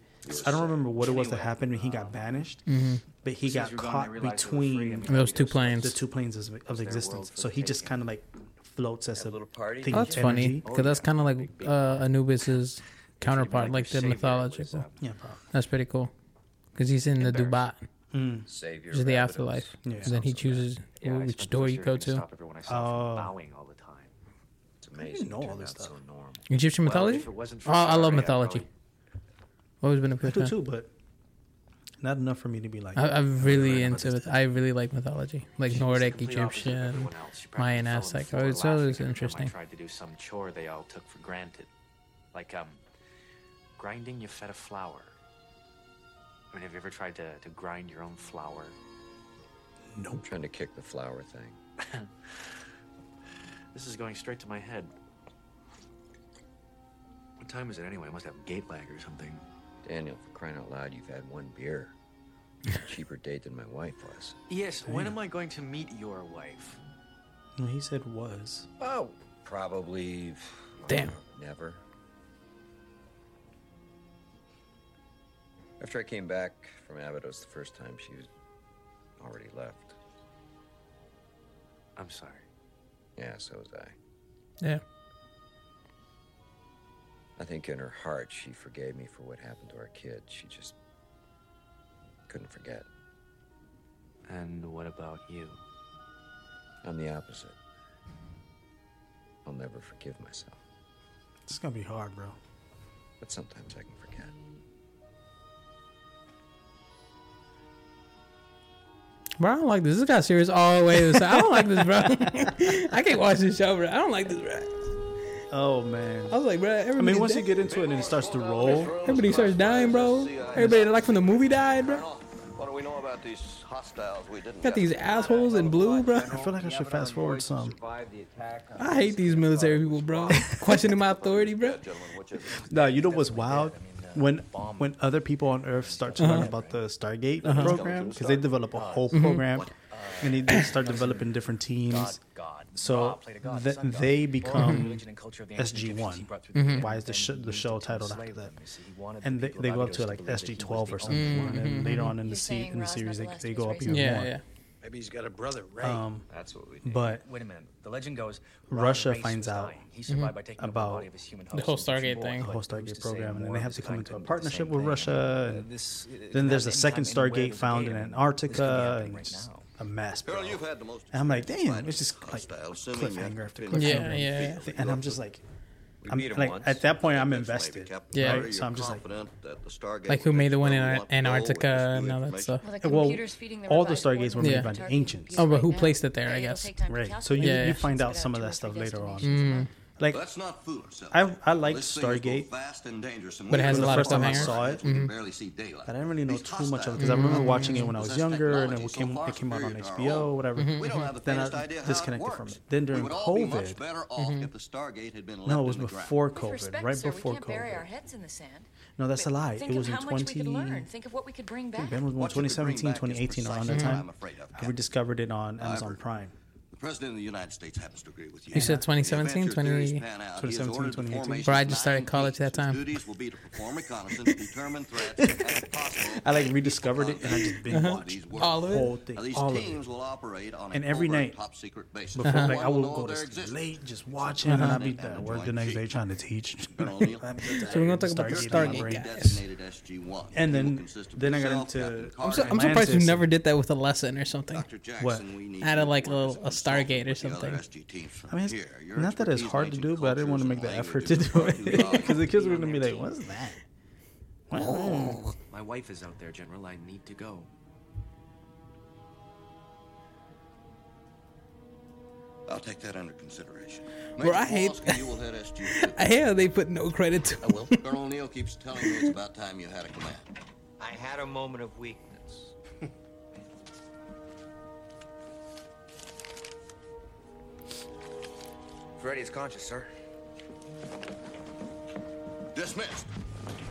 I don't remember what it was that happened when he got banished, Mhm. but he got as gone, caught they realize they were free between Those two planes. the two planes of, of existence. So he just kind of like floats as a little party? thing Oh, of that's funny because that's kind of like uh, Anubis's counterpart, like the savior mythology. uh, Yeah, probably. That's pretty cool because he's in the Duat, Mm. Savior which is the of afterlife. Yeah. And then he chooses Yeah, I which spent door the you go to. Stop everyone I saw Oh. from bowing all the time. It's amazing. know all this stuff. So normal. Egyptian mythology. if it wasn't Oh, I love Sorry, I'd mythology. probably- Always been a I big do fan. too, but not enough for me to be like. I, I'm really into it. I really like mythology, like She Nordic, complete opposite of Egyptian, everyone else. She practically Mayan, fell on the Aztec. Oh, it's always interesting. I tried to do some chore they all took for granted, like um, grinding your feta flour. I mean, have you ever tried to, to grind your own flour? No. I'm trying to kick the flour thing. This is going straight to my head. What time is it anyway? I must have gate lag or something. Daniel, for crying out loud, you've had one beer. Cheaper date than my wife was. Yes, when am I going to meet your wife? No, he said was. Oh, probably. Damn. Never. After I came back from Abydos the first time, she was already left. I'm sorry. Yeah, so was I. Yeah. I think in her heart she forgave me for what happened to our kid. She just couldn't forget. And what about you? I'm the opposite. I'll never forgive myself. It's gonna be hard, bro. But sometimes I can forget. Bro, I don't like this. This got serious all the way. to the. I don't like this, bro. I can't watch this show, bro. I don't like this, bro. Oh man. I was like, bro. I mean, once you get into it and it starts to roll, everybody starts dying, bro. Everybody like from the movie died, bro. What do we know about these hostiles we didn't Got these assholes in blue, bro. I feel like I should fast forward some. I hate these military people, bro. Questioning my authority, bro. No, you know what's wild? When when other people on Earth start to learn Uh-huh. about the Stargate Uh-huh. program, because they develop a whole Mhm. program, and they, they start developing different teams. So th- they become SG One. Mhm. Why is the sh- the show titled after that? And they, they go up to like SG Twelve or something, and then Mhm. later on in the se- in the series they, they go up even Yeah, more. yeah. Maybe he's got a brother, Ray. Um, That's what we But Wait a minute. The legend goes Russia Race finds out. He survived by taking over the about body of his human The whole Stargate more thing. the whole Stargate program, and then they have to come into a could be the partnership with thing? Russia. Uh, And this- then there's a second Stargate found in Antarctica. this could be happening and right it's a mess, bro. You've had the most And I'm like, damn, exciting it's just like hostile, assuming you cliffhanger have after been cliffhanger. Yeah, yeah, yeah. And I'm just like, We I'm like once. at that point I'm invested. Yeah. Right? So I'm just like, confident that the Stargate Like who made the one in take you where Ar- we want to go Antarctica and all that stuff. Well, the well, computer's feeding the all the Stargates were made Yeah. by the ancients. Oh, but who placed it there? I guess. take time Right. So you, Yeah. you find out some of that stuff later on. Mm. Like Let's not fool ourselves. I I liked This thing is both Stargate. vast and dangerous, and But it has know a the lot of first time I saw it, we Mhm. barely see daylight. But I didn't really know These too much of it hostiles because I remember watching it when I was younger and it technology so it came out on superior to our HBO own. or whatever. Mhm. We don't have the Then faintest I idea disconnected from it. Then during would all be much COVID, better off if the Stargate had been left no, it was in the ground. before COVID, right before we can't bury our COVID. heads in the sand. No, that's a lie. Think It was in how much we could 20. Think of what we could bring back. Ben was born What you could bring 2017, 2018 around that time. I'm afraid of, I Captain. rediscovered it on Amazon Prime. The President of the United States happens to agree with you. You said 2017, If 20 pan out, he has 2017, 2018. formation Bro, I just started college teams that time. duties will be to perform reconnaissance, determine threats, and possible, I like rediscovered it and I just binge Uh-huh. watched these the works. All of it? whole thing, Now, these all of teams it. will operate on a And every night top secret basis. Before, Uh-huh. like I One would go to sleep late just watching, and I'd be Uh-huh. at work the next day trying to teach. So we're gonna talk about the Stargate in my Stargate brain. guys. And then then I got into Captain I'm, so, I'm surprised you never did that with a lesson or something. What? we Added like a little- a Stargate or consultant with the other something. SG teams from I mean, it's not that it's hard to do, but I didn't want to make the effort to do it because the kids were gonna be like, "What's that?" Oh, my wife is out there, General. I need to go. I'll take that under consideration. Bro, I hate- Kawalsky, you will head SG. I hate how they put no credit to I will. Colonel O'Neill keeps telling me it's about time you had a command. I had a moment of weakness. Ferretti is conscious, sir. Dismissed.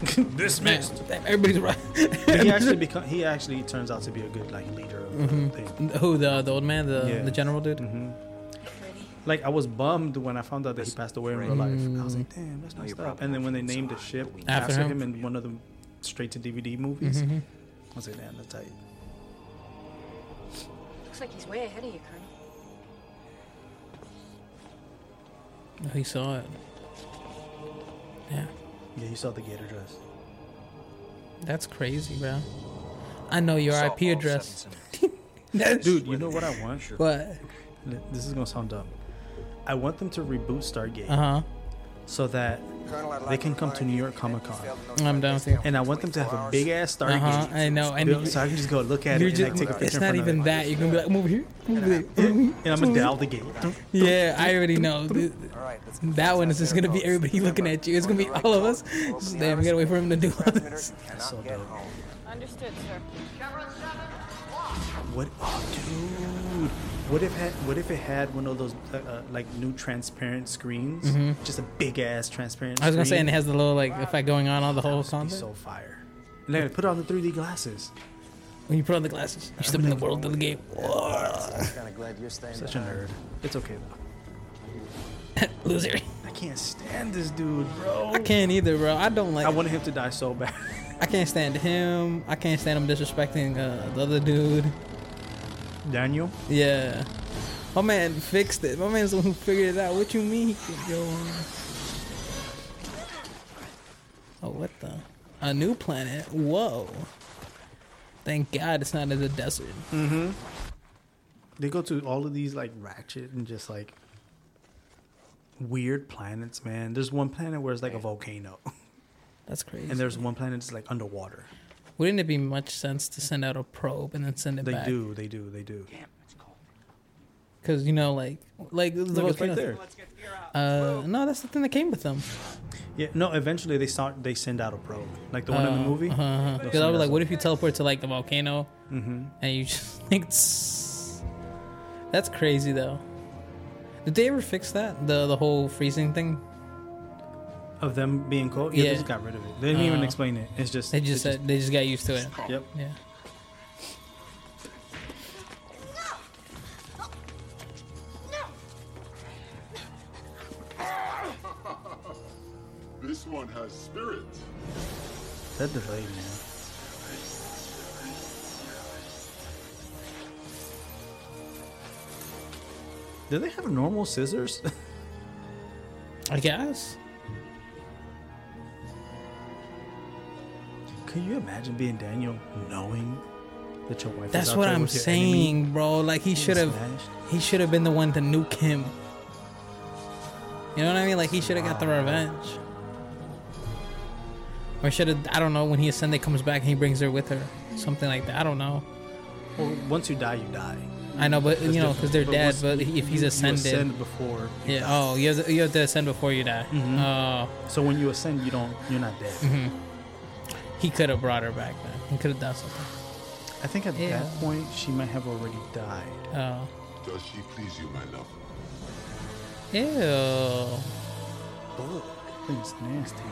Dismissed. Everybody's right. he actually become he actually turns out to be a good like leader of Mhm. the thing. Who the the old man, the Yeah. the general dude? hmm Like I was bummed when I found out that he passed away in real life. I was like, damn, that's messed up. And then when they named the ship After after, him? him. in one of the straight to DVD movies, Mhm. I was like, damn, that's tight. Looks like he's way ahead of you, Colonel. He saw it. Yeah, Yeah, you saw the gator dress. that's crazy, bro. I know your IP address. Dude, you know what I want? What? This is gonna sound dumb. I want them to reboot Stargate. Uh-huh. So that they can come to New York Comic Con. I'm down with you. And I want them to have a big ass star. Uh-huh, I know, and built you- so I can just go look at You're it and like, take a picture. it's not front of even that. You're gonna be like, move here, move there. move And I'm gonna dial the gate. Yeah, I already know. Th- That one is just gonna be everybody looking at you. It's gonna be all of us. Just, damn, we gotta wait for him to do all this. That's so dope. Understood, sir. What? Oh, dude. What if had what if it had one of those uh, uh, like new transparent screens? Mhm. Just a big ass transparent. I was gonna say, and it has the little like effect going on all the whole That'd be so fire. And then put on the 3D glasses. When you put on the glasses, you step in the world of the game. kind of glad you're staying Such a nerd. It's okay though. Loser. I can't stand this dude, bro. I can't either, bro. I don't like. I wanted him to die so bad. I can't stand him. I can't stand him disrespecting uh, the other dude. Daniel. Yeah. My man fixed it. My man's the one who figured it out. What you mean he could go on? Oh, what the? A new planet? Whoa. Thank God it's not in the desert. Mm-hmm. They go to all of these like ratchet and just like weird planets, man. There's one planet where it's like a volcano. That's crazy. And there's one planet that's like underwater. Wouldn't it be much sense to send out a probe and then send it They back? They do. They do. They do. Damn. Because you know, like, like the Look, it's right volcano- there. Uh, no, that's the thing that came with them. Yeah. No. Eventually, they start. They send out a probe, like the one in the Uh, movie. uh-huh, uh-huh. Because I was like, some- what if you teleport to like the volcano Mhm. and you just like, tss. that's crazy though. Did they ever fix that the the whole freezing thing? Of them being cold? Yeah, Yeah. they just got rid of it. They didn't even Uh, explain it. It's just They just it said they just got used to it. Yep. Yeah. This one has spirit. That delayed, man. Do they have normal scissors? I guess. Could you imagine being Daniel knowing that your wife? That's what I'm saying, bro. Like he should have he should have been the one to nuke him. You know what I mean? Like he should have got the revenge. Or should have I don't know when he ascended comes back and he brings her with her. Something like that. I don't know. Well, once you die, you die. I know, but That's you know, because they're But dead. But if he's ascended, ascend before you yeah. die. Oh, you have, to, you have to ascend before you die. Mhm. Oh, So when you ascend, you don't. You're not dead. mhm. He could have brought her back then. He could have done something. I think at Yeah. that point she might have already died. Oh, Does she please you, my love? ew. Ugh, thing's nasty.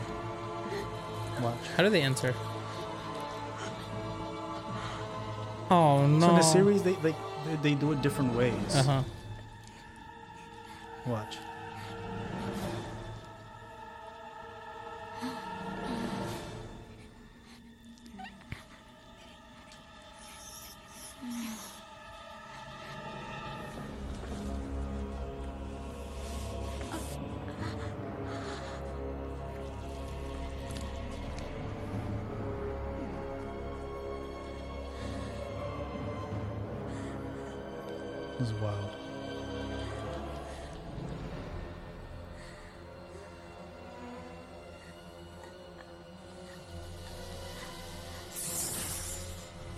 Watch. How do they answer? Oh no. So in the series, they like they, they do it different ways. Uh huh. Watch.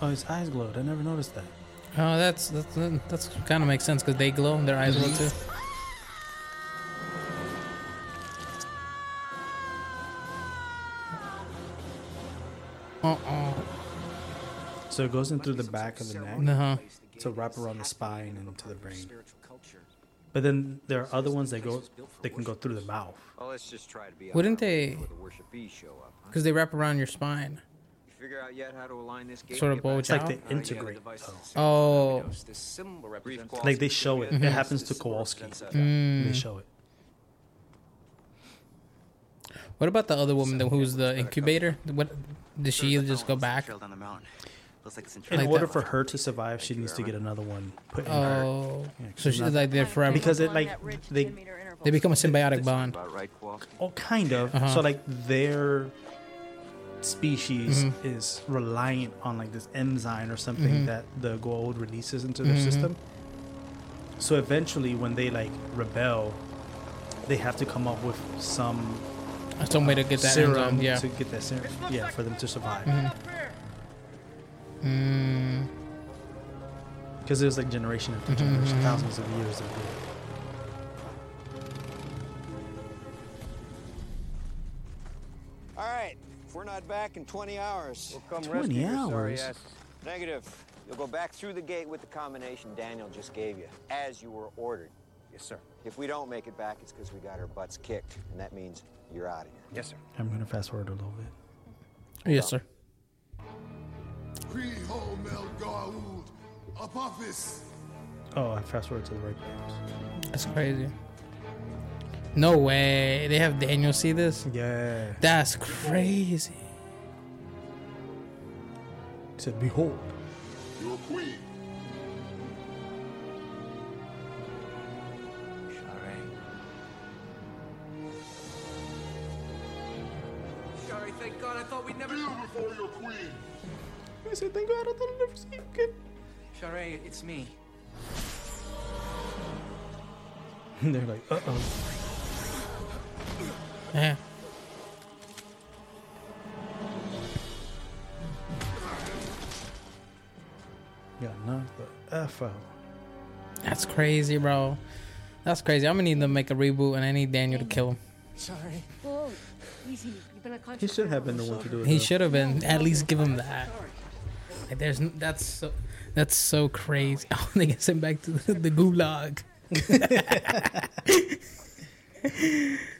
Oh, his eyes glowed. I never noticed that. Oh, that's that's that's kind of makes sense because they glow. And their eyes glow too. Uh oh. So it goes in through the back of the neck Uh-huh. to wrap around the spine and into the brain. But then there are other ones that go, they can go through the mouth. Well, let's just try to be. Wouldn't on they- before The worship show up. Because they wrap around your spine. You figure out yet how to align this gate? Sort of Get bulge It's like they you got a integrate, device though. that's Oh. This symbol represents Like they show it. Mhm. It happens to Kawalsky. Mm. They show it. What about the other woman that who's the incubator? What did she just go back? Trail down the mountain. Looks like in In Like order that- for her to survive, she needs to get another one put in her. Oh, so she's she's not- like there forever. Because it like they They become a symbiotic bond. About? Oh, kind of. Uh-huh. So like their species Mhm. is reliant on like this enzyme or something Mhm. that the Goa'uld releases into their Mhm. system. So eventually, when they like rebel, they have to come up with some Some way to get that serum enzyme, yeah. to get that serum. Yeah, for them to survive. Because Mm. Because there's like generation after Mhm, generation, thousands of years of it. All right, if we're not back in 20 hours, We'll come 20 rescue your sorry hours? Negative. You'll go back through the gate with the combination Daniel just gave you, as you were ordered. Yes, sir. If we don't make it back, it's because we got our butts kicked, and that means you're out of here. Yes, sir. I'm gonna fast forward a little bit. Yes, sir. Pre-ho Mel Oh, I fast forward to the right page. That's crazy. No way. They have Daniel see this? Yeah. That's crazy. He said, "Behold." Your queen. Sorry, thank God. I thought we'd never. Kneel before your queen. I said, "Thank God, I thought I'd never see you again." Sha're, it's me. And they're like, "Uh oh." Yeah. Yeah, knocked the F out. That's crazy, bro. That's crazy. I'm gonna need to make a reboot and I need Daniel to kill him. Sorry. He should have been the one to do it. He should have been. At least give him that. Like, there's that's so that's so crazy. Oh, they get sent back to the, the gulag.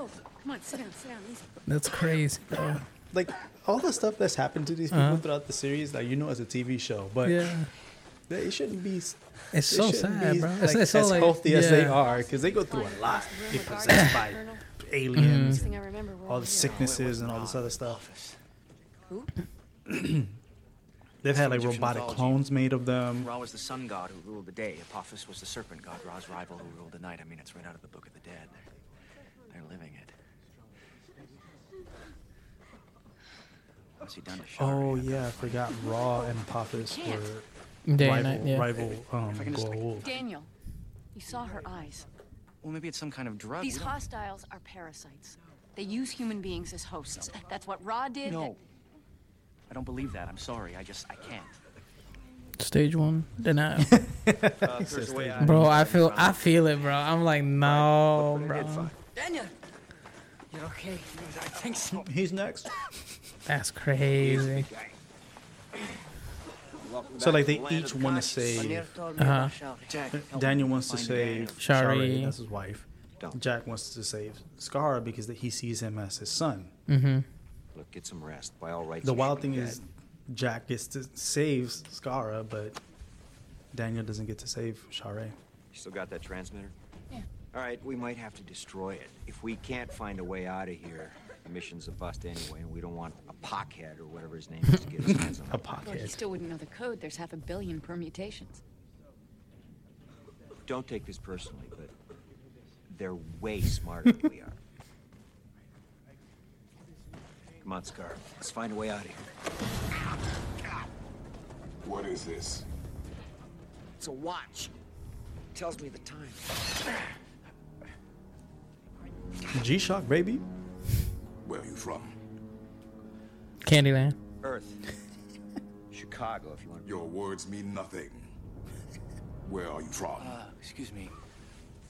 Whoa. Come on, sit down, sit down. Easy. That's crazy, bro. Like all the stuff that's happened to these people Uh-huh. throughout the series, like you know, as a TV show, but Yeah. they it shouldn't be. s- It's so shouldn't sad, be, bro. Like, It's- it's so, as like- healthy as they are, because they go through a lot. Get possessed by aliens, Thing I all all the sicknesses and all this other stuff. Who? They've had like robotic clones made of them. Ra was the sun god who ruled the day. Apophis was the serpent god, Ra's rival who ruled the night. I mean, it's right out of the Book of the Dead. They're, they're living it. What's he done to Sha're? Oh yeah, I forgot. Ra and Apophis were Day rival, night, yeah. rival um, If just, like- Daniel, you saw her eyes. Well, maybe it's some kind of drug. These hostiles are parasites. They use human beings as hosts. That's what Ra did. No. I don't believe that. I'm sorry. I just, I can't. Stage one, denial. Uh, there's a way out. bro, I feel I feel it, bro. I'm like, no, bro. Daniel! You're okay? I think so. He's next. That's crazy. So like they each want to save. Uh-huh. Daniel wants to save Sha're. Sha're. That's his wife. Jack wants to save Scar because that he sees him as his son. Mm-hmm. Look, get some rest. By all rights. The wild thing is, Jack gets to save Skaara, but Daniel doesn't get to save Sha're. You still got that transmitter? Yeah. All right, we might have to destroy it. If we can't find a way out of here, the mission's a bust anyway, and we don't want a pockhead or whatever his name is to get his hands on A it. Well, he still wouldn't know the code. There's half a billion permutations. Don't take this personally, but they're way smarter than we are. Come on, Scar. Let's find a way out of here. What is this? It's a watch. It tells me the time. G Shock, baby. Where are you from? Candyland. Earth. Chicago, if you want to. Your words mean nothing. Where are you from? Uh, excuse me.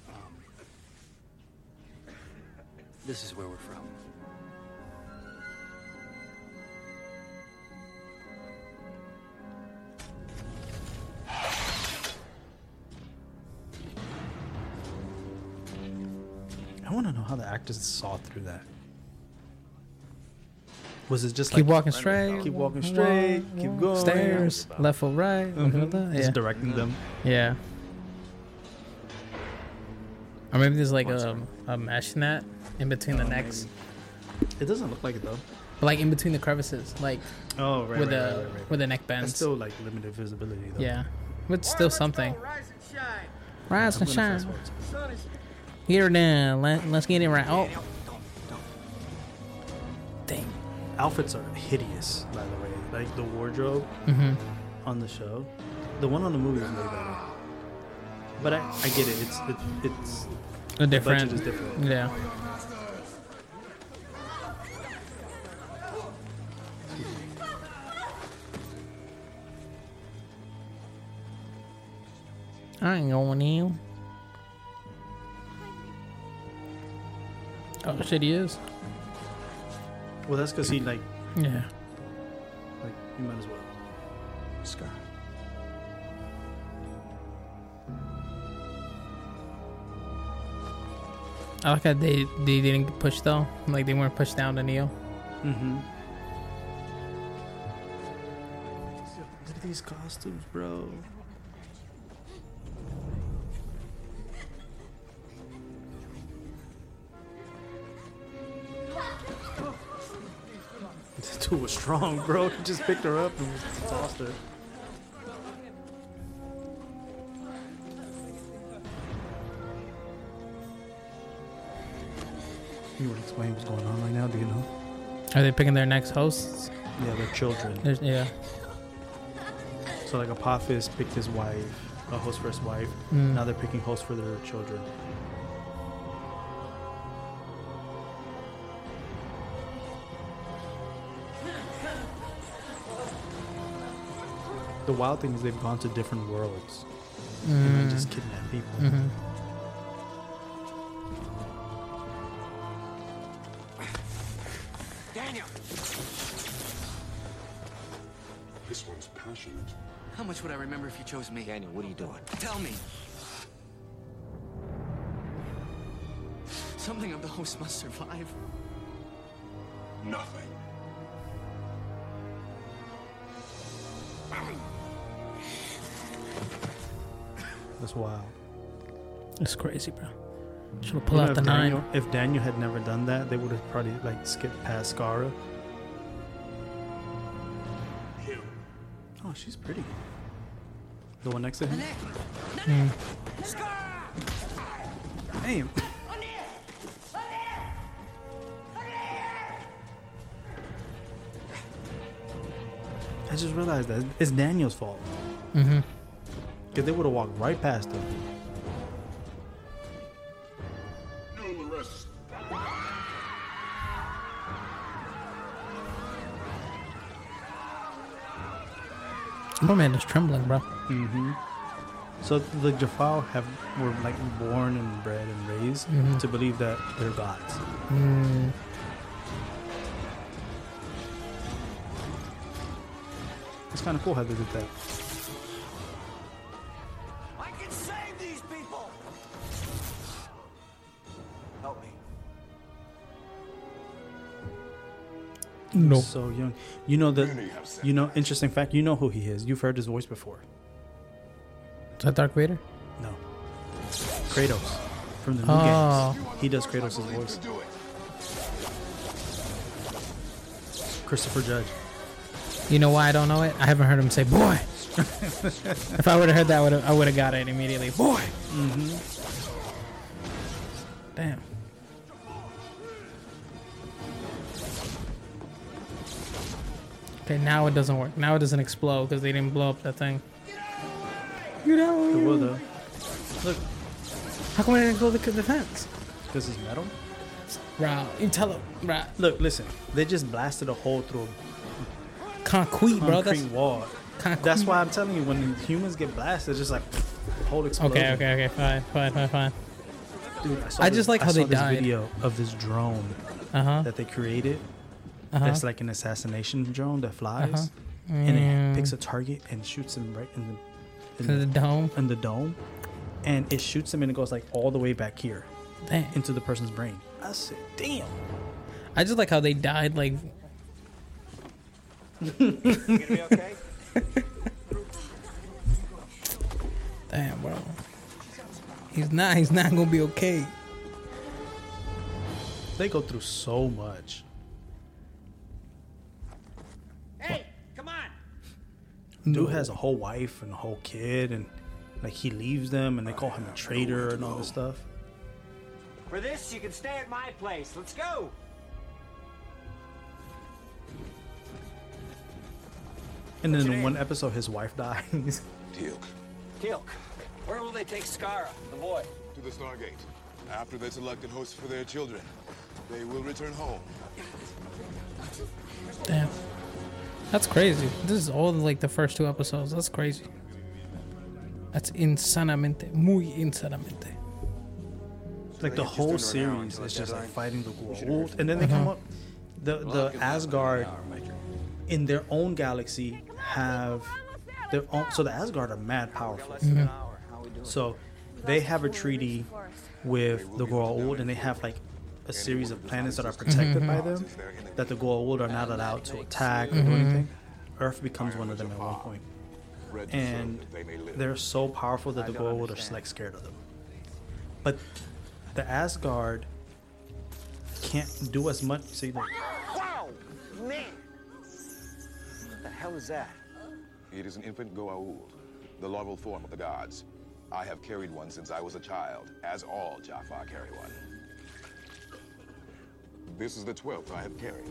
Um, this is where we're from. I want to know how the actors saw through that. Was it just like. Keep like walking straight. keep walking walk, straight, keep going, Stairs, left or right. Mhm. mhm, Just Yeah. directing them. Yeah. Or maybe there's like a, a mesh net in between the necks, It doesn't look like it though. but like in between the crevices, like Oh, right, where right, the right, right, right. where the neck bends. That's still like limited visibility though. yeah, but still something. Rise and shine. Rise and shine. Get her down. Let, let's get it right. Oh, dang. Outfits are hideous, by the way. Like the wardrobe Mhm. on the show, the one on the movie is way better. But I, I get it. It's it, it's A the different. budget is different. Yeah. I ain't going in. Oh shit, he is. Well, that's because he like Yeah. like you might as well. Scar. I like how they they didn't get pushed though. Like they weren't pushed down to Neo. Mm-hmm. Look at these costumes, bro. Dude was strong, bro. He just picked her up and tossed her. You to explain what's going on right now? Do you know? Are they picking their next hosts? Yeah, they're children. There's, yeah. So like Apophis picked his wife, a host for his wife. Mm. Now they're picking hosts for their children. The wild thing is they've gone to different worlds and then Mm. just kidnap people. Mhm. Daniel! This one's passionate. How much would I remember if you chose me? Daniel, what are you doing? Tell me. Something of the host must survive. Nothing. That's wild. It's crazy, bro. Should have You pulled out the Daniel, nine. If Daniel had never done that, they would have probably like skipped past Skaara. Oh, she's pretty. The one next to him. Mm. Damn. I just realized that it's Daniel's fault. Mm Mhm. Because they would have walked right past him. My man is trembling, bro. Mm-hmm. So the Jaffa have were like born and bred and raised Mhm. to believe that they're gods. Mm. It's kind of cool how they did that. No. So young. You know that. Many You know, interesting fact. You know who he is. You've heard his voice before. Is that Darth Vader? No. Kratos from the new Oh. games. He does Kratos' voice. Christopher Judge. You know why I don't know it? I haven't heard him say "boy." if I would have heard that, I would have got it immediately. Boy. Mm-hmm. Damn. Okay, now it doesn't work. Now it doesn't explode because they didn't blow up that thing. You know. It will though. Look, How come I didn't go the defense? because it's metal. Right. You tell him. Right. Look, listen. They just blasted a hole through Concrete, a bro. That's wall. concrete. That's why I'm telling you, when humans get blasted, it's just like whole explosion. okay. Okay. Okay. Fine. Fine. Fine. Fine. Dude, I, saw I this- just like I how saw they this died. video of this drone Uh-huh. that they created. Uh-huh. That's like an assassination drone that flies, Uh-huh. and it picks a target and shoots him right in the In the dome. In the dome, and it shoots him and it goes like all the way back here, Damn. into the person's brain. I said, "Damn." I just like how they died. Like. okay? Damn, bro. He's not. He's not gonna be okay. They go through so much. Hey, come on! Dude No. has a whole wife and a whole kid, and like he leaves them, and they call him a traitor and all this stuff. For this, you can stay at my place. Let's go! And then in one episode, his wife dies. Teal'c. Teal'c, where will they take Skaara, the boy? To the Stargate. After they selected hosts for their children, they will return home. Damn. That's crazy. This is all like the first two episodes. That's crazy. That's insanamente, muy insanamente. like the whole series is just like fighting the Goa'uld, and then they come Uh-huh. up. The the Asgard in their own galaxy have their own. So the Asgard are mad powerful. Mhm. So they have a treaty with the Goa'uld, and they have like a series of planets that are protected by them. That the Goa'uld are not allowed to attack or do Mhm. anything. Earth becomes one of them at one point, and they're so powerful that the Goa'uld are just like scared of them. But the Asgard can't do as much. See, like, Wow! Man! What the hell is that? It is an infant Goa'uld, the larval form of the gods. I have carried one since I was a child, as all Jaffa carry one. This is the twelfth I have carried.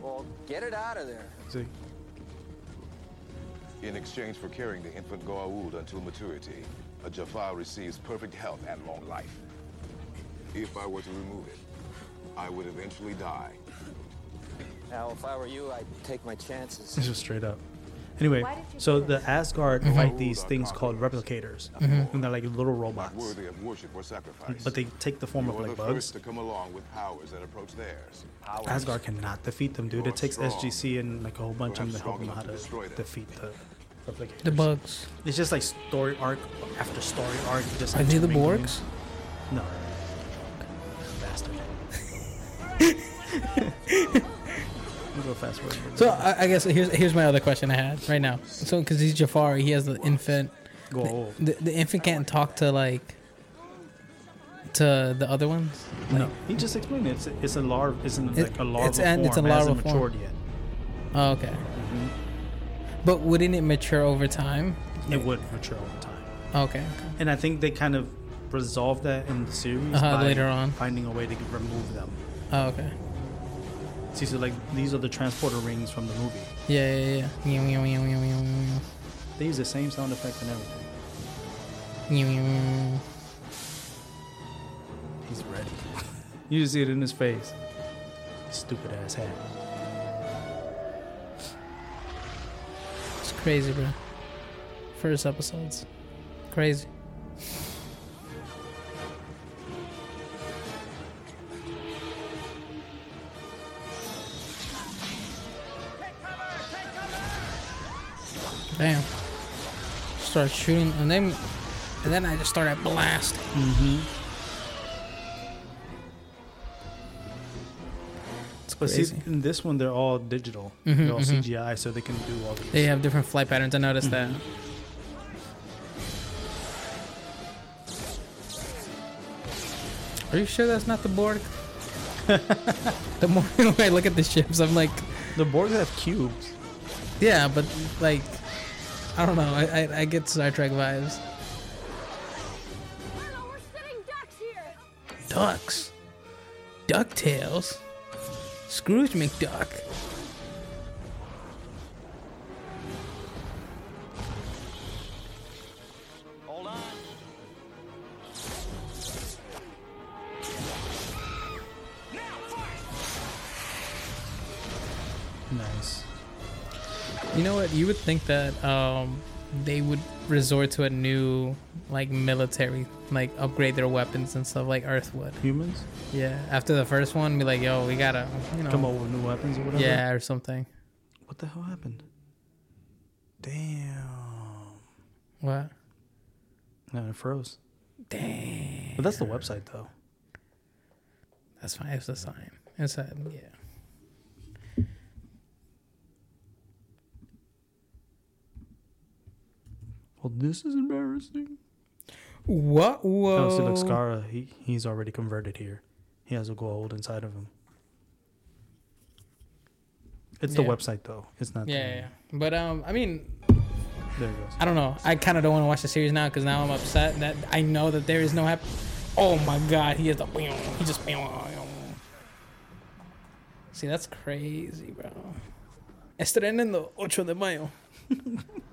Well, get it out of there. see, In exchange for carrying the infant Goa'uld until maturity, a Jaffa receives perfect health and long life. If I were to remove it, I would eventually die. Now, if I were you, I'd take my chances. it's just straight up. Anyway, Why did you so the this? Asgard Mhm. fight these things called replicators, Mhm. and they're like little robots, Worthy of worship or sacrifice. but they take the form you of like the bugs. first to come along with powers that approach theirs. Powers Asgard cannot defeat them, dude. It takes. SGC and like a whole bunch of them to help them strong how to to defeat the replicators. The bugs. It's just like story arc after story arc. Just Are they the. Borgs? No. Bastard. We'll go fast forward. So I, I guess here's here's my other question I had right now. So because he's Jafari, he has the infant. Go the, old. the, the infant can't talk to like to the other ones. no, he just explained it. It's, it's a larva. It's in It- like a larva it's an- form. it's a it hasn't larva form. matured yet. Oh, okay. But wouldn't it mature over time? It would mature over time. Okay. okay. And I think they kind of resolved that in the series Uh-huh, by later on. finding a way to remove them. Oh, okay. See, so like these are the transporter rings from the movie. Yeah, yeah, yeah. They use the same sound effect and everything. He's ready. you just see it in his face. Stupid ass hat. It's crazy, bro. First episodes, crazy. Damn. Start shooting, and then, and then I just started blasting. Mm-hmm. It's But see, in this one, they're all digital. Mhm, they're all mhm. CGI, so they can do all these. They have different flight patterns. I noticed that. Are you sure that's not the Borg? the more I look at the ships, I'm like, the Borg have cubes. Yeah, but like, I don't know. I I, I get Star Trek vibes. Ducks, Ducktales, Scrooge McDuck. You know what? You would think that um, they would resort to a new like military, like upgrade their weapons and stuff like Earth would. Humans? Yeah. After the first one, be like, yo, we gotta, you know, Come up with new weapons or whatever? Yeah, or something. What the hell happened? Damn. What? No, it froze. Damn. But that's the website, though. That's fine. It's a sign. It's a yeah. Well, this is embarrassing. What? Whoa. Oh, see, look, Skaara, he, he's already converted here. He has a Goa'uld inside of him. It's the website, though. It's not. Yeah, the, yeah, yeah. But um, I mean, There it goes. I don't know. I kind of don't want to watch the series now because now I'm upset that I know that there is no happy. Oh my god, he has the. He just. See, that's crazy, bro. Estrenando 8 de mayo.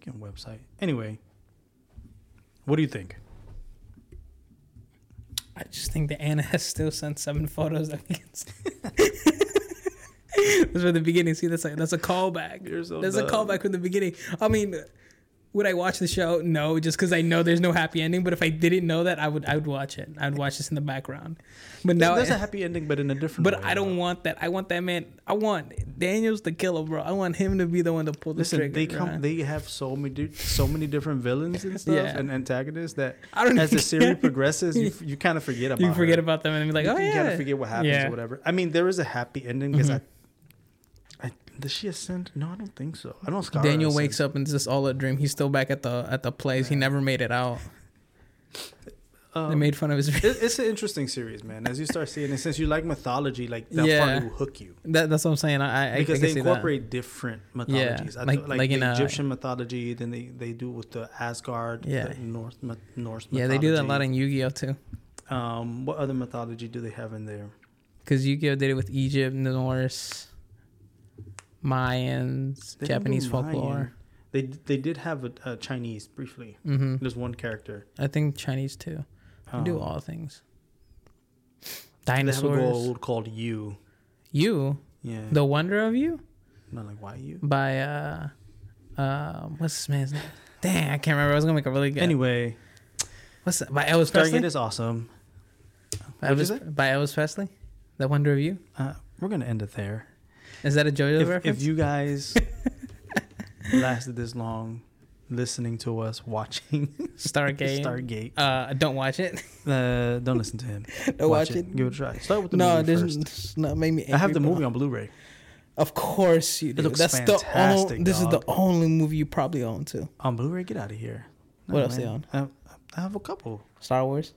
Freaking website. Anyway, what do you think? I just think that Anna has still sent seven photos that we can see. That's from the beginning. See, that's a that's a callback. so There's a callback from the beginning. I mean, would I watch the show? No, just because I know there's no happy ending. But if I didn't know that, I would I would watch it. I'd watch this in the background. But now, there's a happy ending, but in a different but way. I don't want that. I want that man. I want Daniels the killer, bro. I want him to be the one to pull the Listen, trigger. they come. right? They have so many, so many different villains and stuff, Yeah. and antagonists that I don't as the series progresses, you, you kind of forget about. You forget her. about them and be like, you oh yeah, kind of forget what happens Yeah. or whatever. I mean, there is a happy ending because Mhm. I, I does she ascend? No, I don't think so. I don't. Scar Daniel wakes up and it's just all a dream. He's still back at the at the place. He never made it out. they Um, made fun of his. it- it's an interesting series, man. As you start seeing it, since you like mythology, like that Yeah. part will hook you. That, that's what I'm saying. I, I because I they incorporate different mythologies. I like- like, like the in, Egyptian mythology, then they, they do with the Asgard, Yeah. the North Norse. Yeah, they do that a lot in Yu-Gi-Oh too. Um, what other mythology do they have in there? Because Yu-Gi-Oh did it with Egypt, and the Norse, Mayans, They Japanese Mayan. folklore. They they did have a, a Chinese briefly. Mhm. There's one character. I think Chinese too. They do Um, all things. They have a Dinosaurs. Goa'uld called Yu. You. Yeah. The Wonder of You Not like why you. by uh, uh, what's this man's name? Dang, I can't remember. I was gonna make a really good. Anyway, what's that? By Elvis Presley. Is awesome. by, Elvis, by Elvis Presley. The Wonder of You. Uh, we're gonna end it there. Is that a JoJo If, reference? if you guys lasted this long listening to us watching Stargate. Stargate, Uh, don't watch it. uh, don't listen to him. Don't watch it. Give it a try. Start with the no, movie this first. this not make me. I have the movie on Blu-ray. Of course you do. looks That's fantastic, the only. This is the only movie you probably own too. On Blu-ray, get out of here. What else they own? I have, I have a couple. Star Wars.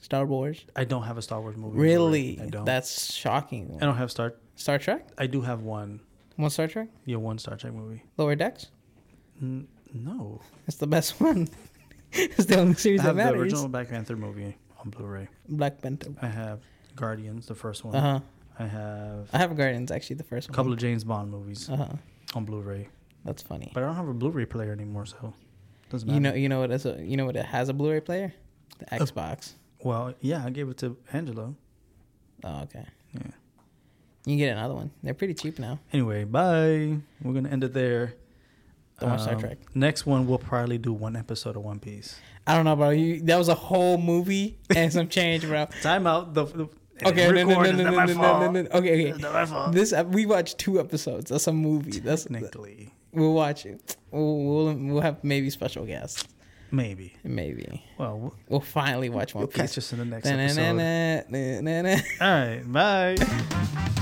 Star Wars. I don't have a Star Wars movie. Really? I don't. That's shocking. I don't have Star. Star Trek. I do have one. One Star Trek. Yeah, one Star Trek movie. Lower Decks. N- no. It's the best one. it's the only series I have that have the original Black Panther movie on Blu-ray. Black Panther. I have Guardians, the first one. Uh-huh. I have I have Guardians actually, the first one. a couple of James Bond movies Uh-huh. on Blu-ray. That's funny. But I don't have a Blu-ray player anymore, so doesn't matter. You know, you know what? Is a, you know what? It has a Blu-ray player. The Xbox. Well, yeah, I gave it to Angelo. Oh, okay. Yeah. You can get another one. They're pretty cheap now. Anyway, bye. We're gonna end it there. Don't watch Star Um, Trek. Next one, we'll probably do one episode of One Piece. I don't know, bro. You that was a whole movie and some change, bro. Time out. The, the Okay, no, no, no, no, no, no, no. Okay, okay. not my fault. This uh, we watched two episodes. That's a movie. That's Technically, we'll watch it. We'll, we'll we'll have maybe special guests. maybe. Maybe Well, we'll, we'll finally watch one you'll Piece. catch us in the next episode. All right, bye.